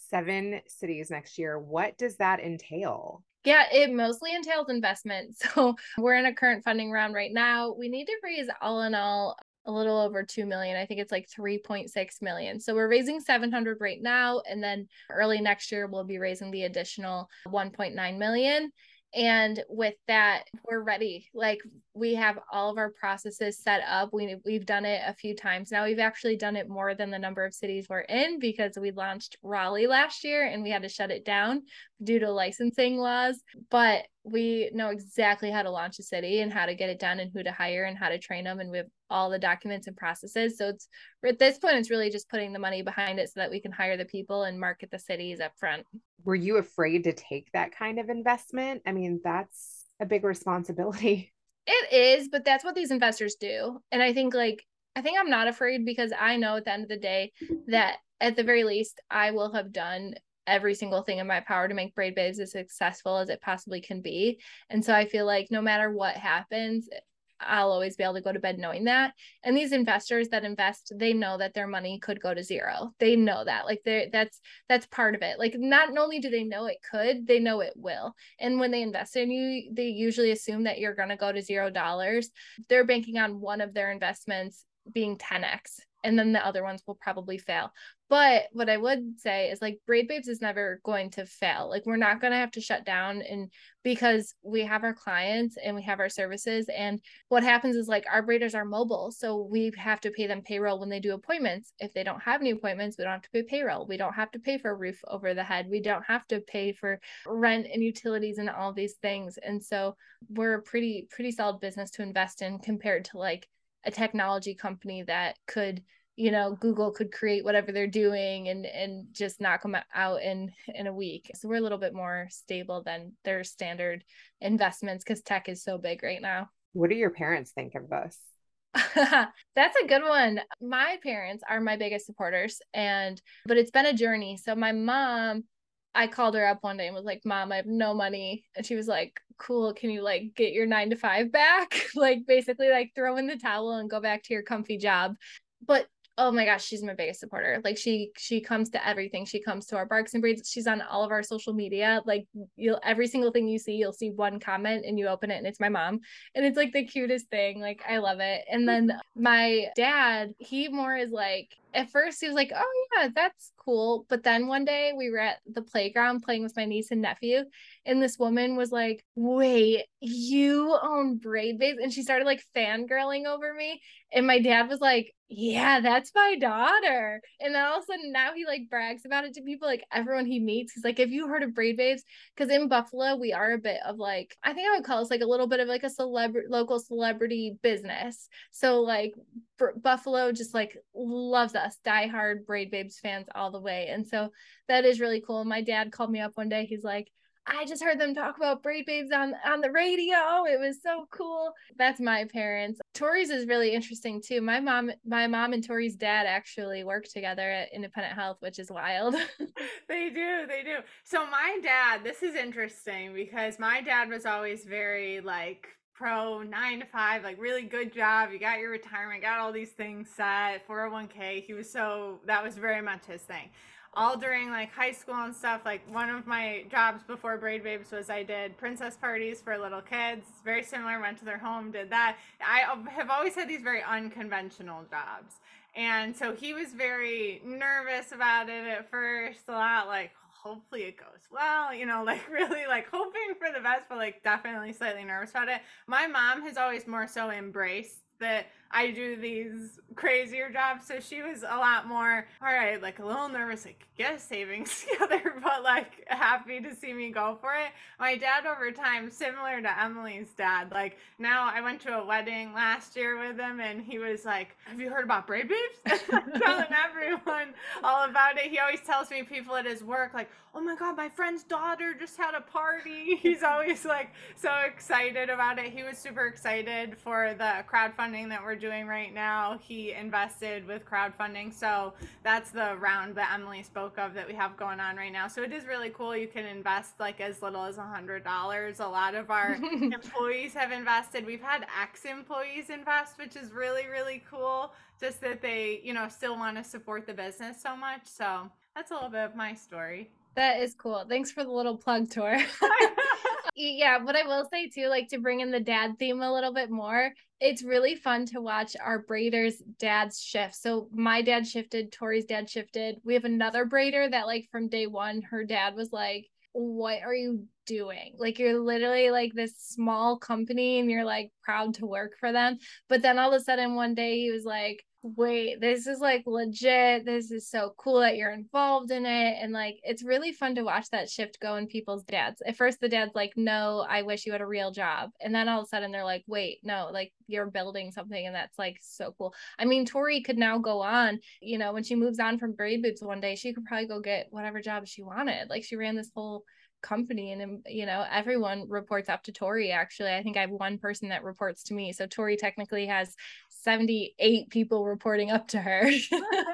S3: Seven cities next year. What does that entail?
S5: Yeah, it mostly entails investment. So we're in a current funding round right now. We need to raise all in all a little over 2 million. I think it's like 3.6 million. So we're raising 700 right now and then early next year we'll be raising the additional 1.9 million. And with that, we're ready. Like we have all of our processes set up. We we've done it a few times now. We've actually done it more than the number of cities we're in because we launched Raleigh last year and we had to shut it down due to licensing laws. But we know exactly how to launch a city and how to get it done and who to hire and how to train them. And we have all the documents and processes. So it's at this point, it's really just putting the money behind it so that we can hire the people and market the cities up front.
S3: Were you afraid to take that kind of investment? I mean, that's a big responsibility.
S5: It is, but that's what these investors do. And I think like I think I'm not afraid because I know at the end of the day that at the very least I will have done every single thing in my power to make Braid Babes as successful as it possibly can be. And so I feel like no matter what happens, I'll always be able to go to bed knowing that. And these investors that invest, they know that their money could go to zero. They know that. Like they that's that's part of it. Like not only do they know it could, they know it will. And when they invest in you, they usually assume that you're going to go to zero dollars. They're banking on one of their investments being 10x and then the other ones will probably fail. But what I would say is like Braid Babes is never going to fail. Like we're not going to have to shut down and because we have our clients and we have our services and what happens is like our braiders are mobile. So we have to pay them payroll when they do appointments. If they don't have any appointments, we don't have to pay payroll. We don't have to pay for a roof over the head. We don't have to pay for rent and utilities and all these things. And so we're a pretty pretty solid business to invest in compared to like a technology company that could you know google could create whatever they're doing and and just knock them out in in a week so we're a little bit more stable than their standard investments because tech is so big right now
S3: what do your parents think of this
S5: That's a good one. My parents are my biggest supporters and but it's been a journey. So my mom I called her up one day and was like, "Mom, I have no money." And she was like, "Cool, can you like get your 9 to 5 back?" like basically like throw in the towel and go back to your comfy job. But oh my gosh she's my biggest supporter. Like she she comes to everything. She comes to our barks and braids she's on all of our social media. Like you'll every single thing you see you'll see one comment and you open it and it's my mom. And it's like the cutest thing. Like i love it. And mm-hmm. then my dad he more is like at first he was like, "Oh yeah, that's cool." But then one day we were at the playground playing with my niece and nephew, and this woman was like, "Wait, you own Braid Babes?" And she started like fangirling over me, and my dad was like, "Yeah, that's my daughter." And then all of a sudden now he like brags about it to people, like everyone he meets. He's like, "Have you heard of Braid Babes?" Because in Buffalo we are a bit of like I think I would call us like a little bit of like a celebrity local celebrity business. So like Buffalo just like loves us, diehard Braid Babes fans all the way. And so that is really cool. My dad called me up one day. He's like, I just heard them talk about Braid Babes on on the radio. It was so cool. That's my parents. Tori's is really interesting too. My mom, my mom and Tori's dad actually work together at Independent Health, which is wild.
S6: they do, they do. So my dad, this is interesting because my dad was always very like pro nine to five, like really good job. You got your retirement, got all these things set, 401k. He was so, that was very much his thing. All during like high school and stuff, like one of my jobs before Braid Babes was I did princess parties for little kids. Very similar, went to their home, did that. I have always had these very unconventional jobs. And so he was very nervous about it at first, a lot like, hopefully it goes well, you know, like really like hoping for the best, but like definitely slightly nervous about it. My mom has always more so embraced that I do these crazier jobs. So she was a lot more, all right, like a little nervous, like get a savings together, but like happy to see me go for it. My dad over time, similar to Emily's dad, like now I went to a wedding last year with him and he was like, have you heard about Braid Babes? Telling everyone all about it. He always tells me people at his work, like, oh my God, my friend's daughter just had a party. He's always like so excited about it. He was super excited for the crowdfunding that we're doing doing right now, he invested with crowdfunding. So that's the round that Emily spoke of that we have going on right now. So it is really cool. You can invest like as little as a hundred dollars. A lot of our employees have invested. We've had ex employees invest, which is really, really cool. Just that they, you know, still want to support the business so much. So that's a little bit of my story.
S5: That is cool. Thanks for the little plug Tor. yeah, what I will say too, like to bring in the dad theme a little bit more, it's really fun to watch our braiders' dads shift. So my dad shifted, Tori's dad shifted. We have another braider that, like, from day one, her dad was like, What are you doing? Like, you're literally like this small company and you're like proud to work for them. But then all of a sudden, one day, he was like, wait, this is like legit. This is so cool that you're involved in it. And like, it's really fun to watch that shift go in people's dads. At first, the dad's like, no, I wish you had a real job. And then all of a sudden, they're like, wait, no, like you're building something. And that's like so cool. I mean, Tori could now go on, you know, when she moves on from Braid Babes one day, she could probably go get whatever job she wanted. Like, she ran this whole company and you know everyone reports up to tori actually. I think i have one person that reports to me. So tori technically has 78 people reporting up to her.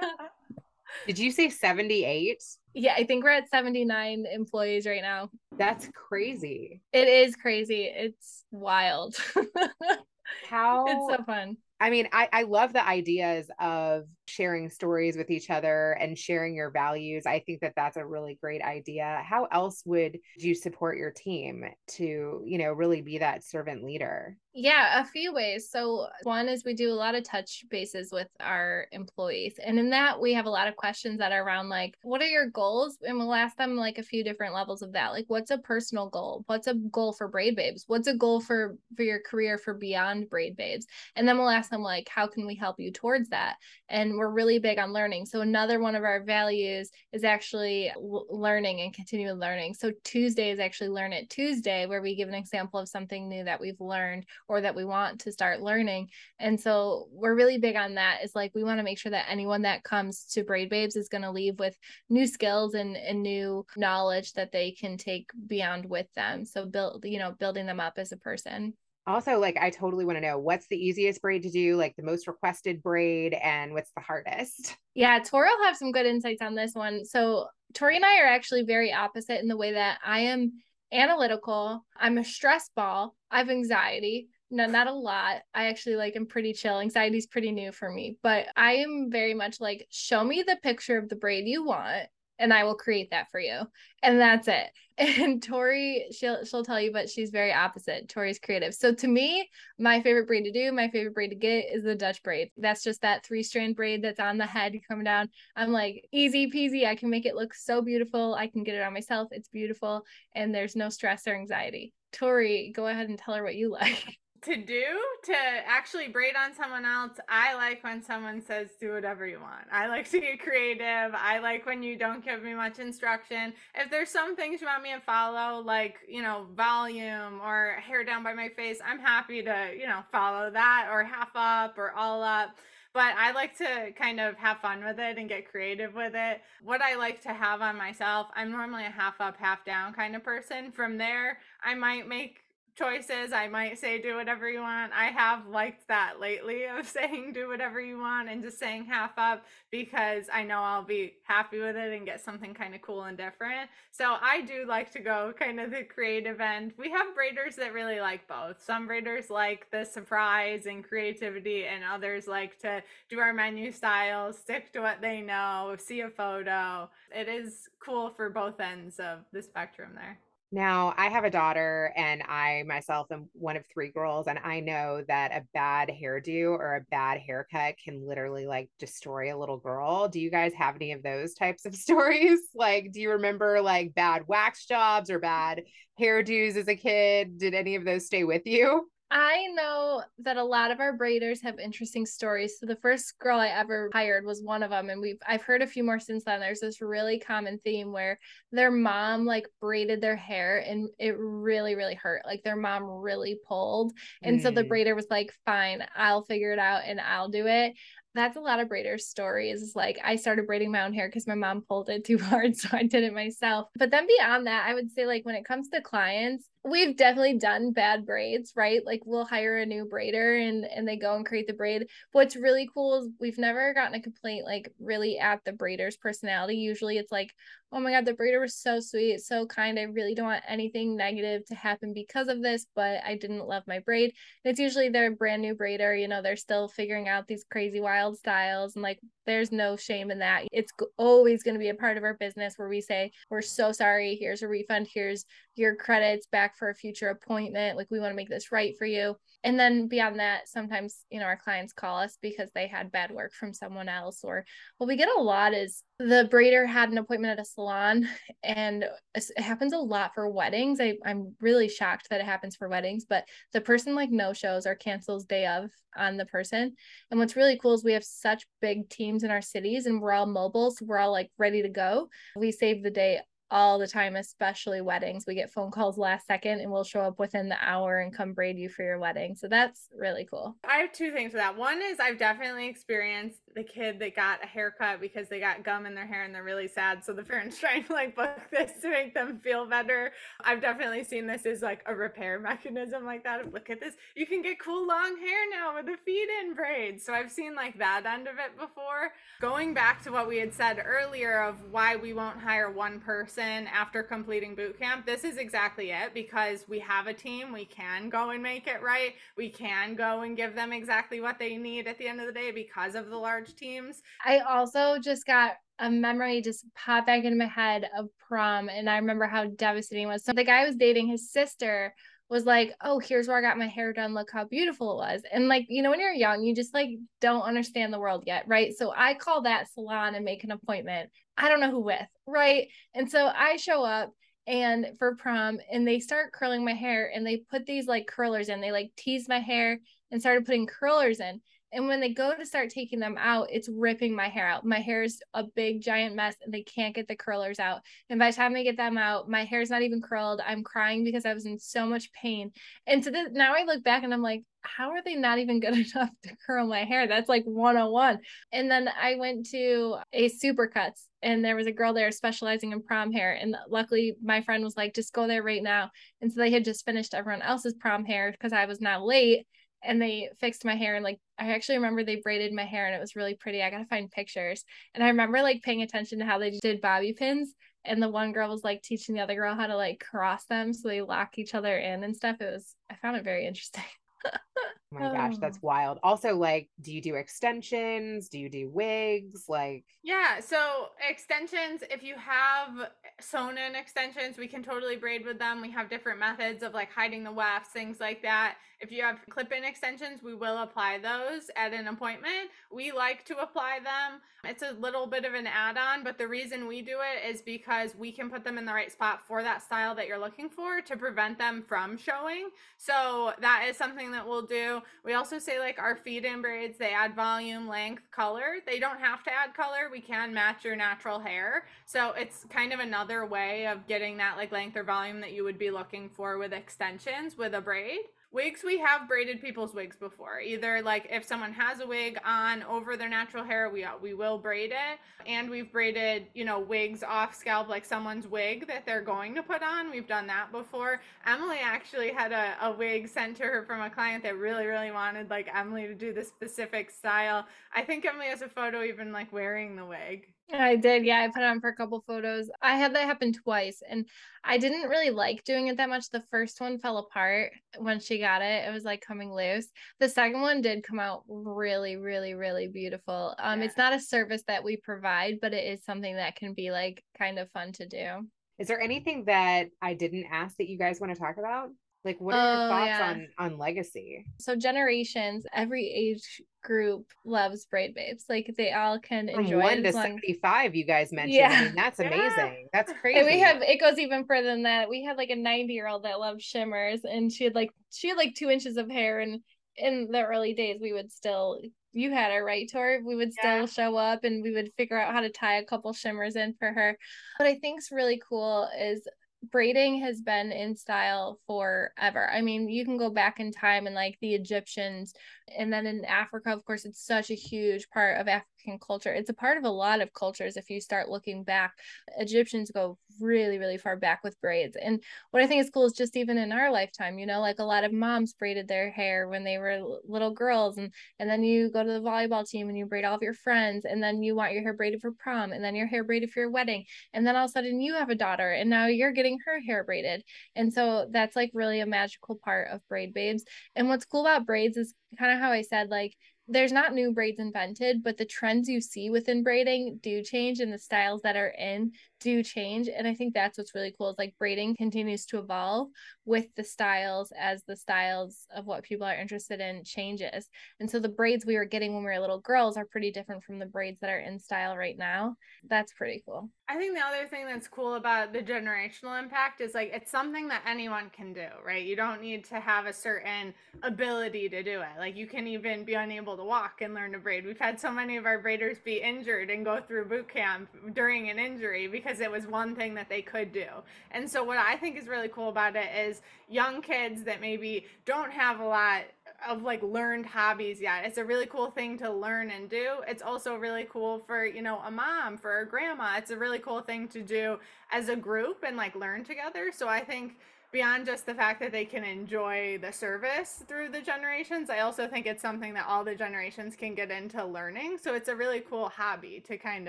S3: Did you say 78
S5: yeah i think we're at 79 employees right now.
S3: That's crazy.
S5: It is crazy. It's wild.
S3: How
S5: it's so fun.
S3: I mean, I, I love the ideas of sharing stories with each other and sharing your values. I think that that's a really great idea. How else would you support your team to, you know, really be that servant leader?
S5: Yeah, a few ways. So, one is we do a lot of touch bases with our employees. And in that, we have a lot of questions that are around like, what are your goals? And we'll ask them like a few different levels of that. Like, what's a personal goal? What's a goal for Braid Babes? What's a goal for for your career for beyond Braid Babes? And then we'll ask them like, how can we help you towards that? And we're really big on learning. So, another one of our values is actually learning and continuing learning. So, Tuesday is actually Learn It Tuesday, where we give an example of something new that we've learned or that we want to start learning. And so we're really big on that. Is like we want to make sure that anyone that comes to Braid Babes is going to leave with new skills and, and new knowledge that they can take beyond with them. So build, you know, building them up as a person
S3: also like i totally want to know what's the easiest braid to do like the most requested braid and what's the hardest
S5: yeah tori will have some good insights on this one so tori and i are actually very opposite in the way that i am analytical i'm a stress ball i have anxiety no, not a lot. I actually like I'm pretty chill. Anxiety's pretty new for me, but I am very much like, show me the picture of the braid you want and I will create that for you. And that's it. And Tori, she'll she'll tell you, but she's very opposite. Tori's creative. So to me, my favorite braid to do, my favorite braid to get is the Dutch braid. That's just that three strand braid that's on the head coming down. I'm like easy peasy. I can make it look so beautiful. I can get it on myself. It's beautiful, and there's no stress or anxiety. Tori, go ahead and tell her what you like
S6: to do to actually braid on someone else i like when someone says do whatever you want i like to get creative i like when you don't give me much instruction if there's some things you want me to follow like you know volume or hair down by my face i'm happy to you know follow that or half up or all up but I like to kind of have fun with it and get creative with it. What I like to have on myself, I'm normally a half up, half down kind of person. From there, I might make choices. I might say do whatever you want. I have liked that lately of saying do whatever you want and just saying half up because I know I'll be happy with it and get something kind of cool and different. So I do like to go kind of the creative end. We have braiders that really like both. Some braiders like the surprise and creativity and others like to do our menu styles, stick to what they know, see a photo. It is cool for both ends of the spectrum there.
S3: Now, I have a daughter, and I myself am one of three girls, and I know that a bad hairdo or a bad haircut can literally like destroy a little girl. Do you guys have any of those types of stories? Like, do you remember like bad wax jobs or bad hairdos as a kid? Did any of those stay with you?
S5: I know that a lot of our braiders have interesting stories. So the first girl I ever hired was one of them, and we've I've heard a few more since then. There's this really common theme where their mom like braided their hair and it really really hurt. Like their mom really pulled, and mm. so the mm. braider was like, "Fine, I'll figure it out and I'll do it." that's a lot of braiders stories like i started braiding my own hair because my mom pulled it too hard so i did it myself but then beyond that i would say like when it comes to clients we've definitely done bad braids right? Like we'll hire a new braider and and they go and create the braid. What's really cool is we've never gotten a complaint like really at the braider's personality. Usually it's like oh my god the braider was so sweet so kind. I really don't want anything negative to happen because of this but i didn't love my braid. And it's usually their brand new braider you know they're still figuring out these crazy wild styles and like there's no shame in that. It's always going to be a part of our business where we say we're so sorry. Here's a refund. Here's your credits back for a future appointment like we want to make this right for you. And then beyond that sometimes you know our clients call us because they had bad work from someone else or what we get a lot is the braider had an appointment at a salon and it happens a lot for weddings. I, i'm really shocked that it happens for weddings but the person like no shows or cancels day of on the person. And what's really cool is we have such big teams in our cities and we're all mobile so we're all like ready to go. We save the day all the time, especially weddings. We get phone calls last second and we'll show up within the hour and come braid you for your wedding. So that's really cool.
S6: I have two things for that. One is I've definitely experienced the kid that got a haircut because they got gum in their hair and they're really sad. So the parents trying to like book this to make them feel better. I've definitely seen this as like a repair mechanism like that. Look at this. You can get cool long hair now with a feed in braid. So I've seen like that end of it before. Going back to what we had said earlier of why we won't hire one person person after completing boot camp, this is exactly it because we have a team. We can go and make it right. We can go and give them exactly what they need at the end of the day because of the large teams.
S5: I also just got a memory just popped back into my head of prom and I remember how devastating it was. So the guy I was dating his sister was like, "Oh, here's where I got my hair done. Look how beautiful it was." And like, you know, when you're young, you just like don't understand the world yet, right? So I call that salon and make an appointment. I don't know who with, right? And so I show up and for prom and they start curling my hair and they put these like curlers in. They like teased my hair and started putting curlers in. And when they go to start taking them out, it's ripping my hair out. My hair is a big giant mess and they can't get the curlers out. And by the time they get them out, my hair's not even curled. I'm crying because I was in so much pain. And so this, now I look back and I'm like, how are they not even good enough to curl my hair? That's like 101. And then I went to a Supercuts and there was a girl there specializing in prom hair. And luckily my friend was like, just go there right now. And so they had just finished everyone else's prom hair because I was now late and they fixed my hair and like I actually remember they braided my hair and it was really pretty. I gotta find pictures. And I remember like paying attention to how they did bobby pins and the one girl was like teaching the other girl how to like cross them so they lock each other in and stuff. It was I found it very interesting.
S3: Oh my gosh, oh. that's wild. Also, like, do you do extensions? Do you do wigs? Like,
S6: yeah. So extensions, if you have sewn in extensions, we can totally braid with them. We have different methods of like hiding the wefts, things like that. If you have clip-in extensions, we will apply those at an appointment. We like to apply them. It's a little bit of an add-on, but the reason we do it is because we can put them in the right spot for that style that you're looking for to prevent them from showing. So that is something that we'll do. We also say like our feed-in braids, they add volume, length, color. They don't have to add color. We can match your natural hair. So it's kind of another way of getting that like length or volume that you would be looking for with extensions with a braid. Wigs, we have braided people's wigs before. Either like if someone has a wig on over their natural hair, we uh, we will braid it, and we've braided you know wigs off scalp like someone's wig that they're going to put on. We've done that before. Emily actually had a, a wig sent to her from a client that really really wanted like Emily to do the specific style. I think Emily has a photo even like wearing the wig.
S5: I did. Yeah, I put it on for a couple photos. I had that happen twice and I didn't really like doing it that much. The first one fell apart when she got it. It was like coming loose. The second one did come out really, really, really beautiful. Um yeah. it's not a service that we provide, but it is something that can be like kind of fun to do.
S3: Is there anything that I didn't ask that you guys want to talk about? Like, what are your oh, thoughts yeah. on on legacy?
S5: So generations, every age group loves braid babes. Like they all can
S3: From
S5: enjoy
S3: one to seventy five. You guys mentioned. Yeah, I mean, that's amazing. Yeah. That's crazy.
S5: And we have it goes even further than that. We had like a ninety year old that loved shimmers, and she had like she had like two inches of hair, and in the early days we would still you had her right Tor we would still yeah. show up and we would figure out how to tie a couple shimmers in for her what i think is really cool is braiding has been in style forever. I mean, you can go back in time and like the Egyptians, and then in Africa, of course, it's such a huge part of African culture. It's a part of a lot of cultures if you start looking back. Egyptians go really, really far back with braids. And what I think is cool is just even in our lifetime, you know, like a lot of moms braided their hair when they were little girls, and and then you go to the volleyball team and you braid all of your friends, and then you want your hair braided for prom, and then your hair braided for your wedding, and then all of a sudden you have a daughter, and now you're getting her hair braided. And so that's like really a magical part of braid babes. And what's cool about braids is kind of how I said, like, there's not new braids invented, but the trends you see within braiding do change and the styles that are in do change. And I think that's what's really cool is like braiding continues to evolve with the styles as the styles of what people are interested in changes. And so the braids we were getting when we were little girls are pretty different from the braids that are in style right now. That's pretty cool.
S6: I think the other thing that's cool about the generational impact is like it's something that anyone can do, right? You don't need to have a certain ability to do it. Like you can even be unable to walk and learn to braid. We've had so many of our braiders be injured and go through boot camp during an injury because because it was one thing that they could do. And so what I think is really cool about it is young kids that maybe don't have a lot of like learned hobbies yet. It's a really cool thing to learn and do. It's also really cool for, you know, a mom, for a grandma. It's a really cool thing to do as a group and like learn together. So I think beyond just the fact that they can enjoy the service through the generations, I also think it's something that all the generations can get into learning. So it's a really cool hobby to kind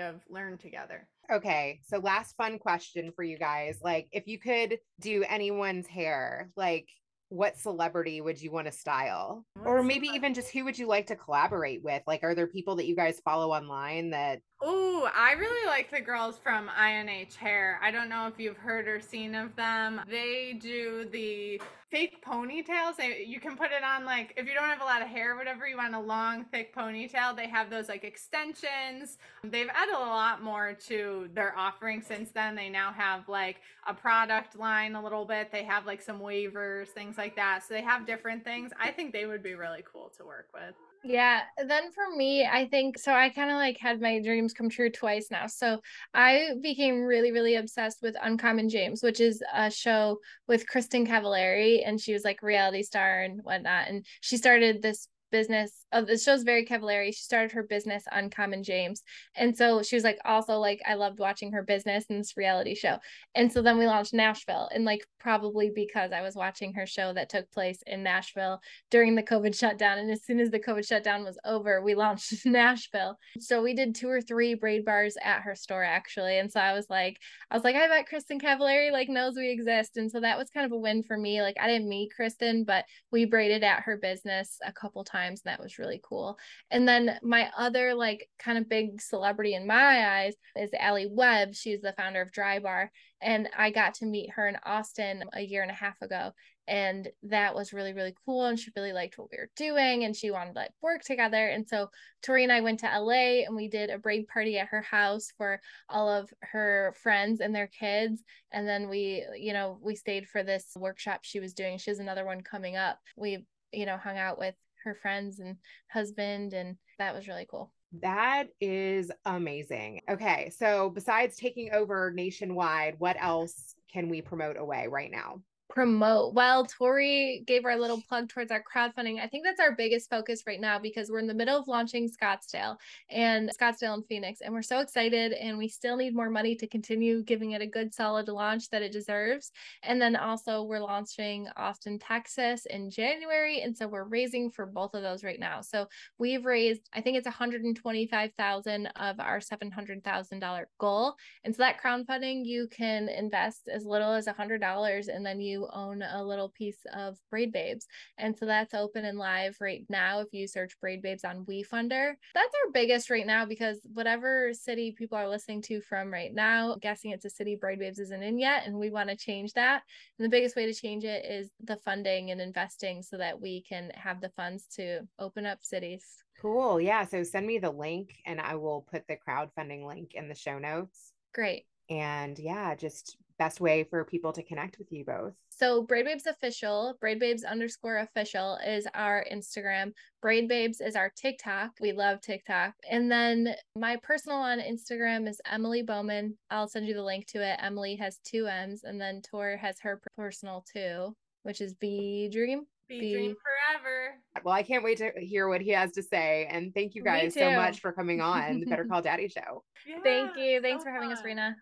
S6: of learn together.
S3: Okay, so last fun question for you guys. Like, if you could do anyone's hair, like, what celebrity would you want to style? Or maybe even just who would you like to collaborate with? Like, are there people that you guys follow online that
S6: Oh, I really like the girls from INH Hair. I don't know if you've heard or seen of them. They do the fake ponytails. You can put it on like if you don't have a lot of hair or whatever, you want a long, thick ponytail. They have those like extensions. They've added a lot more to their offering since then. They now have like a product line a little bit. They have like some wavers, things like that. So they have different things. I think they would be really cool to work with.
S5: Yeah, then for me, I think so. I kind of like had my dreams come true twice now. So I became really, really obsessed with Uncommon James, which is a show with Kristin Cavallari, and she was like reality star and whatnot. And she started this business of the show's very Cavallari. She started her business Uncommon James. And so she was like also like I loved watching her business and this reality show. And so then we launched Nashville and like probably because I was watching her show that took place in Nashville during the COVID shutdown. And as soon as the COVID shutdown was over, we launched Nashville. So we did two or three braid bars at her store actually. And so I was like, I was like, I bet kristin Cavallari like knows we exist. And so that was kind of a win for me. Like I didn't meet kristin but we braided at her business a couple times times and that was really cool. And then my other like kind of big celebrity in my eyes is Alli Webb. She's the founder of Drybar and I got to meet her in Austin a year and a half ago and that was really really cool and she really liked what we were doing and she wanted to like work together. And so tori and i went to la and we did a braid party at her house for all of her friends and their kids and then we you know we stayed for this workshop she was doing. She has another one coming up. We you know hung out with her friends and husband and that was really cool
S3: that is amazing. Okay. So, besides taking over nationwide, what else can we promote away right now?
S5: Promote. Well, Tori gave our little plug towards our crowdfunding. I think that's our biggest focus right now because we're in the middle of launching Scottsdale and Scottsdale and Phoenix, and we're so excited. And we still need more money to continue giving it a good, solid launch that it deserves. And then also, we're launching Austin, Texas in January, and so we're raising for both of those right now. So we've raised, I think it's 125,000 of our $700,000 goal. And so that crowdfunding, you can invest as little as $100, and then you own a little piece of Braid Babes. And so that's open and live right now if you search Braid Babes on WeFunder. That's our biggest right now because whatever city people are listening to from right now, I'm guessing it's a city Braid Babes isn't in yet, and we want to change that. And the biggest way to change it is the funding and investing so that we can have the funds to open up cities.
S3: Cool. Yeah. So send me the link and I will put the crowdfunding link in the show notes.
S5: Great.
S3: And yeah, just best way for people to connect with you both?
S5: So Braid Babes official, Braid Babes underscore official is our Instagram. Braid Babes is our TikTok. We love TikTok. And then my personal on Instagram is Emily Bowman. I'll send you the link to it. Emily has two M's, and then Tor has her personal too, which is B Dream.
S6: Be, dream forever.
S3: Well, I can't wait to hear what he has to say. And thank you guys so much for coming on the Better Call Daddy show.
S5: Yeah, thank you. Thanks so for having fun. us, Rena.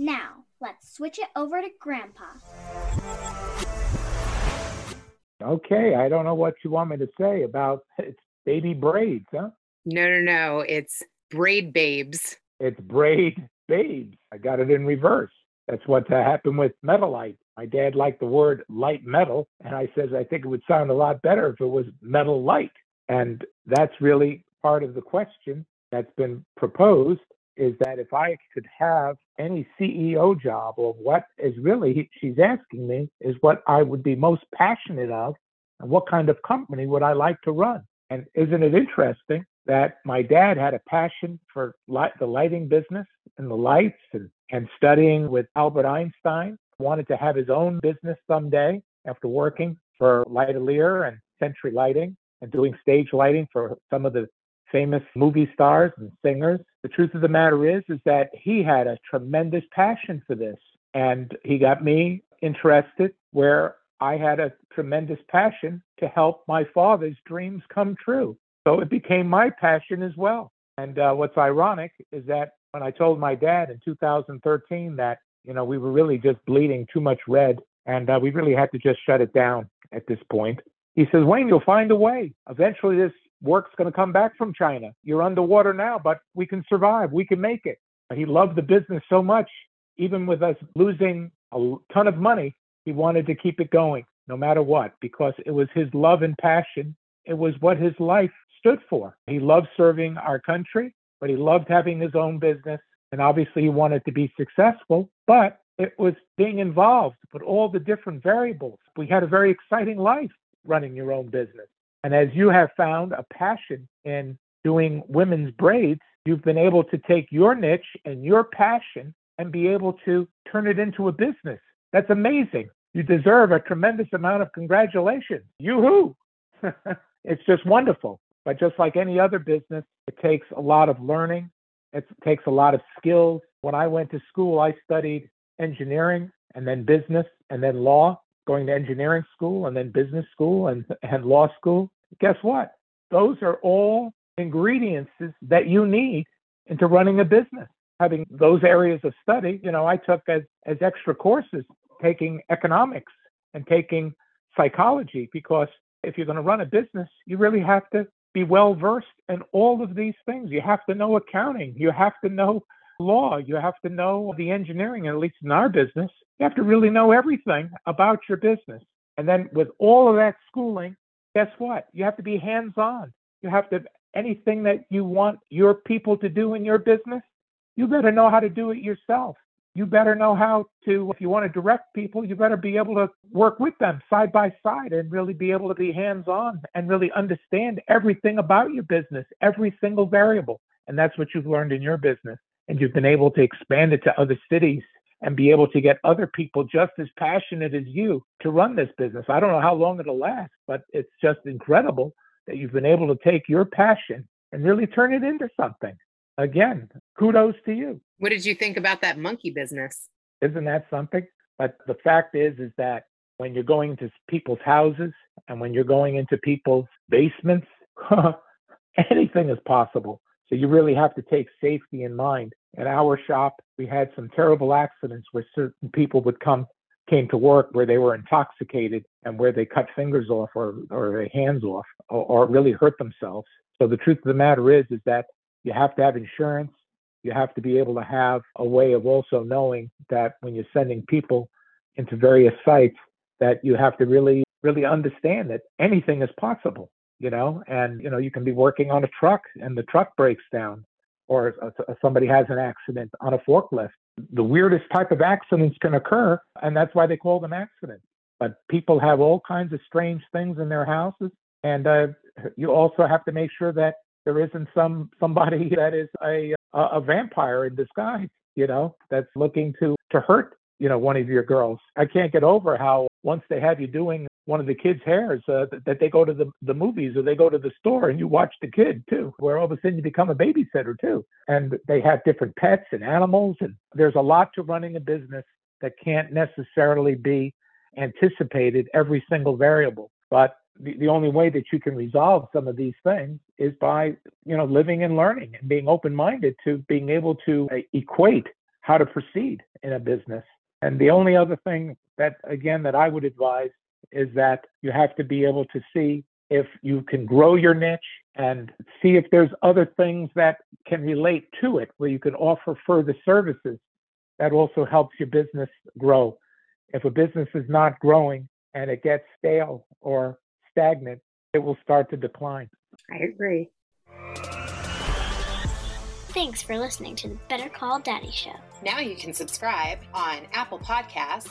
S1: Now, let's switch it over to Grandpa.
S2: Okay, I don't know what you want me to say about it's baby braids, huh?
S3: No, no, no. It's braid babes.
S2: It's braid babes. I got it in reverse. That's what happened with Metalite. My dad liked the word light metal, and I says I think it would sound a lot better if it was metal light. And that's really part of the question that's been proposed is that if I could have any CEO job or what is really she's asking me is what I would be most passionate of and what kind of company would I like to run. And isn't it interesting that my dad had a passion for light, the lighting business and the lights and, and studying with Albert Einstein, wanted to have his own business someday after working for Lightolier and Century Lighting and doing stage lighting for some of the famous movie stars and singers. The truth of the matter is, is that he had a tremendous passion for this, and he got me interested where I had a tremendous passion to help my father's dreams come true. So it became my passion as well. And uh, what's ironic is that when I told my dad in 2013 that You know, we were really just bleeding too much red, and uh, we really had to just shut it down at this point. He says, Wayne, you'll find a way. Eventually, this work's going to come back from China. You're underwater now, but we can survive. We can make it. He loved the business so much, even with us losing a ton of money, he wanted to keep it going no matter what, because it was his love and passion. It was what his life stood for. He loved serving our country, but he loved having his own business. And obviously, he wanted to be successful, but it was being involved with all the different variables. We had a very exciting life running your own business. And as you have found a passion in doing women's braids, you've been able to take your niche and your passion and be able to turn it into a business. That's amazing. You deserve a tremendous amount of congratulations. Yoo-hoo! it's just wonderful. But just like any other business, it takes a lot of learning. It takes a lot of skills. When I went to school, I studied engineering and then business and then law, going to engineering school and then business school and, and law school. Guess what? Those are all ingredients that you need into running a business. Having those areas of study, you know, I took as, as extra courses taking economics and taking psychology because if you're going to run a business, you really have to be well versed in all of these things. You have to know accounting, you have to know law, you have to know the engineering, at least in our business, you have to really know everything about your business. And then with all of that schooling, guess what? You have to be hands on. You have to, anything that you want your people to do in your business, you better know how to do it yourself you better know how to, if you want to direct people, you better be able to work with them side by side and really be able to be hands on and really understand everything about your business, every single variable. And that's what you've learned in your business. And you've been able to expand it to other cities and be able to get other people just as passionate as you to run this business. I don't know how long it'll last, but it's just incredible that you've been able to take your passion and really turn it into something again, kudos to you.
S3: What did you think about that monkey business?
S2: Isn't that something? But the fact is, is that when you're going to people's houses and when you're going into people's basements, anything is possible. So you really have to take safety in mind. At our shop, we had some terrible accidents where certain people would come came to work where they were intoxicated and where they cut fingers off or, or their hands off or, or really hurt themselves. So the truth of the matter is is that you have to have insurance. You have to be able to have a way of also knowing that when you're sending people into various sites, that you have to really, really understand that anything is possible, you know, and, you know, you can be working on a truck and the truck breaks down or somebody has an accident on a forklift. The weirdest type of accidents can occur, and that's why they call them accidents. But people have all kinds of strange things in their houses, and uh, you also have to make sure that there isn't some somebody that is a a a vampire in disguise, you know, that's looking to to hurt, you know, one of your girls. I can't get over how once they have you doing one of the kids' hairs, uh, that they go to the, the movies or they go to the store and you watch the kid too, where all of a sudden you become a babysitter too. And they have different pets and animals. And there's a lot to running a business that can't necessarily be anticipated every single variable. But the, the only way that you can resolve some of these things is by you know living and learning and being open-minded to being able to uh, equate how to proceed in a business and the only other thing that again that i would advise is that you have to be able to see if you can grow your niche and see if there's other things that can relate to it where you can offer further services that also helps your business grow if a business is not growing and it gets stale or stagnant, it will start to decline.
S3: I agree.
S1: Thanks for listening to the Better Call Daddy Show.
S3: Now you can subscribe on Apple Podcasts,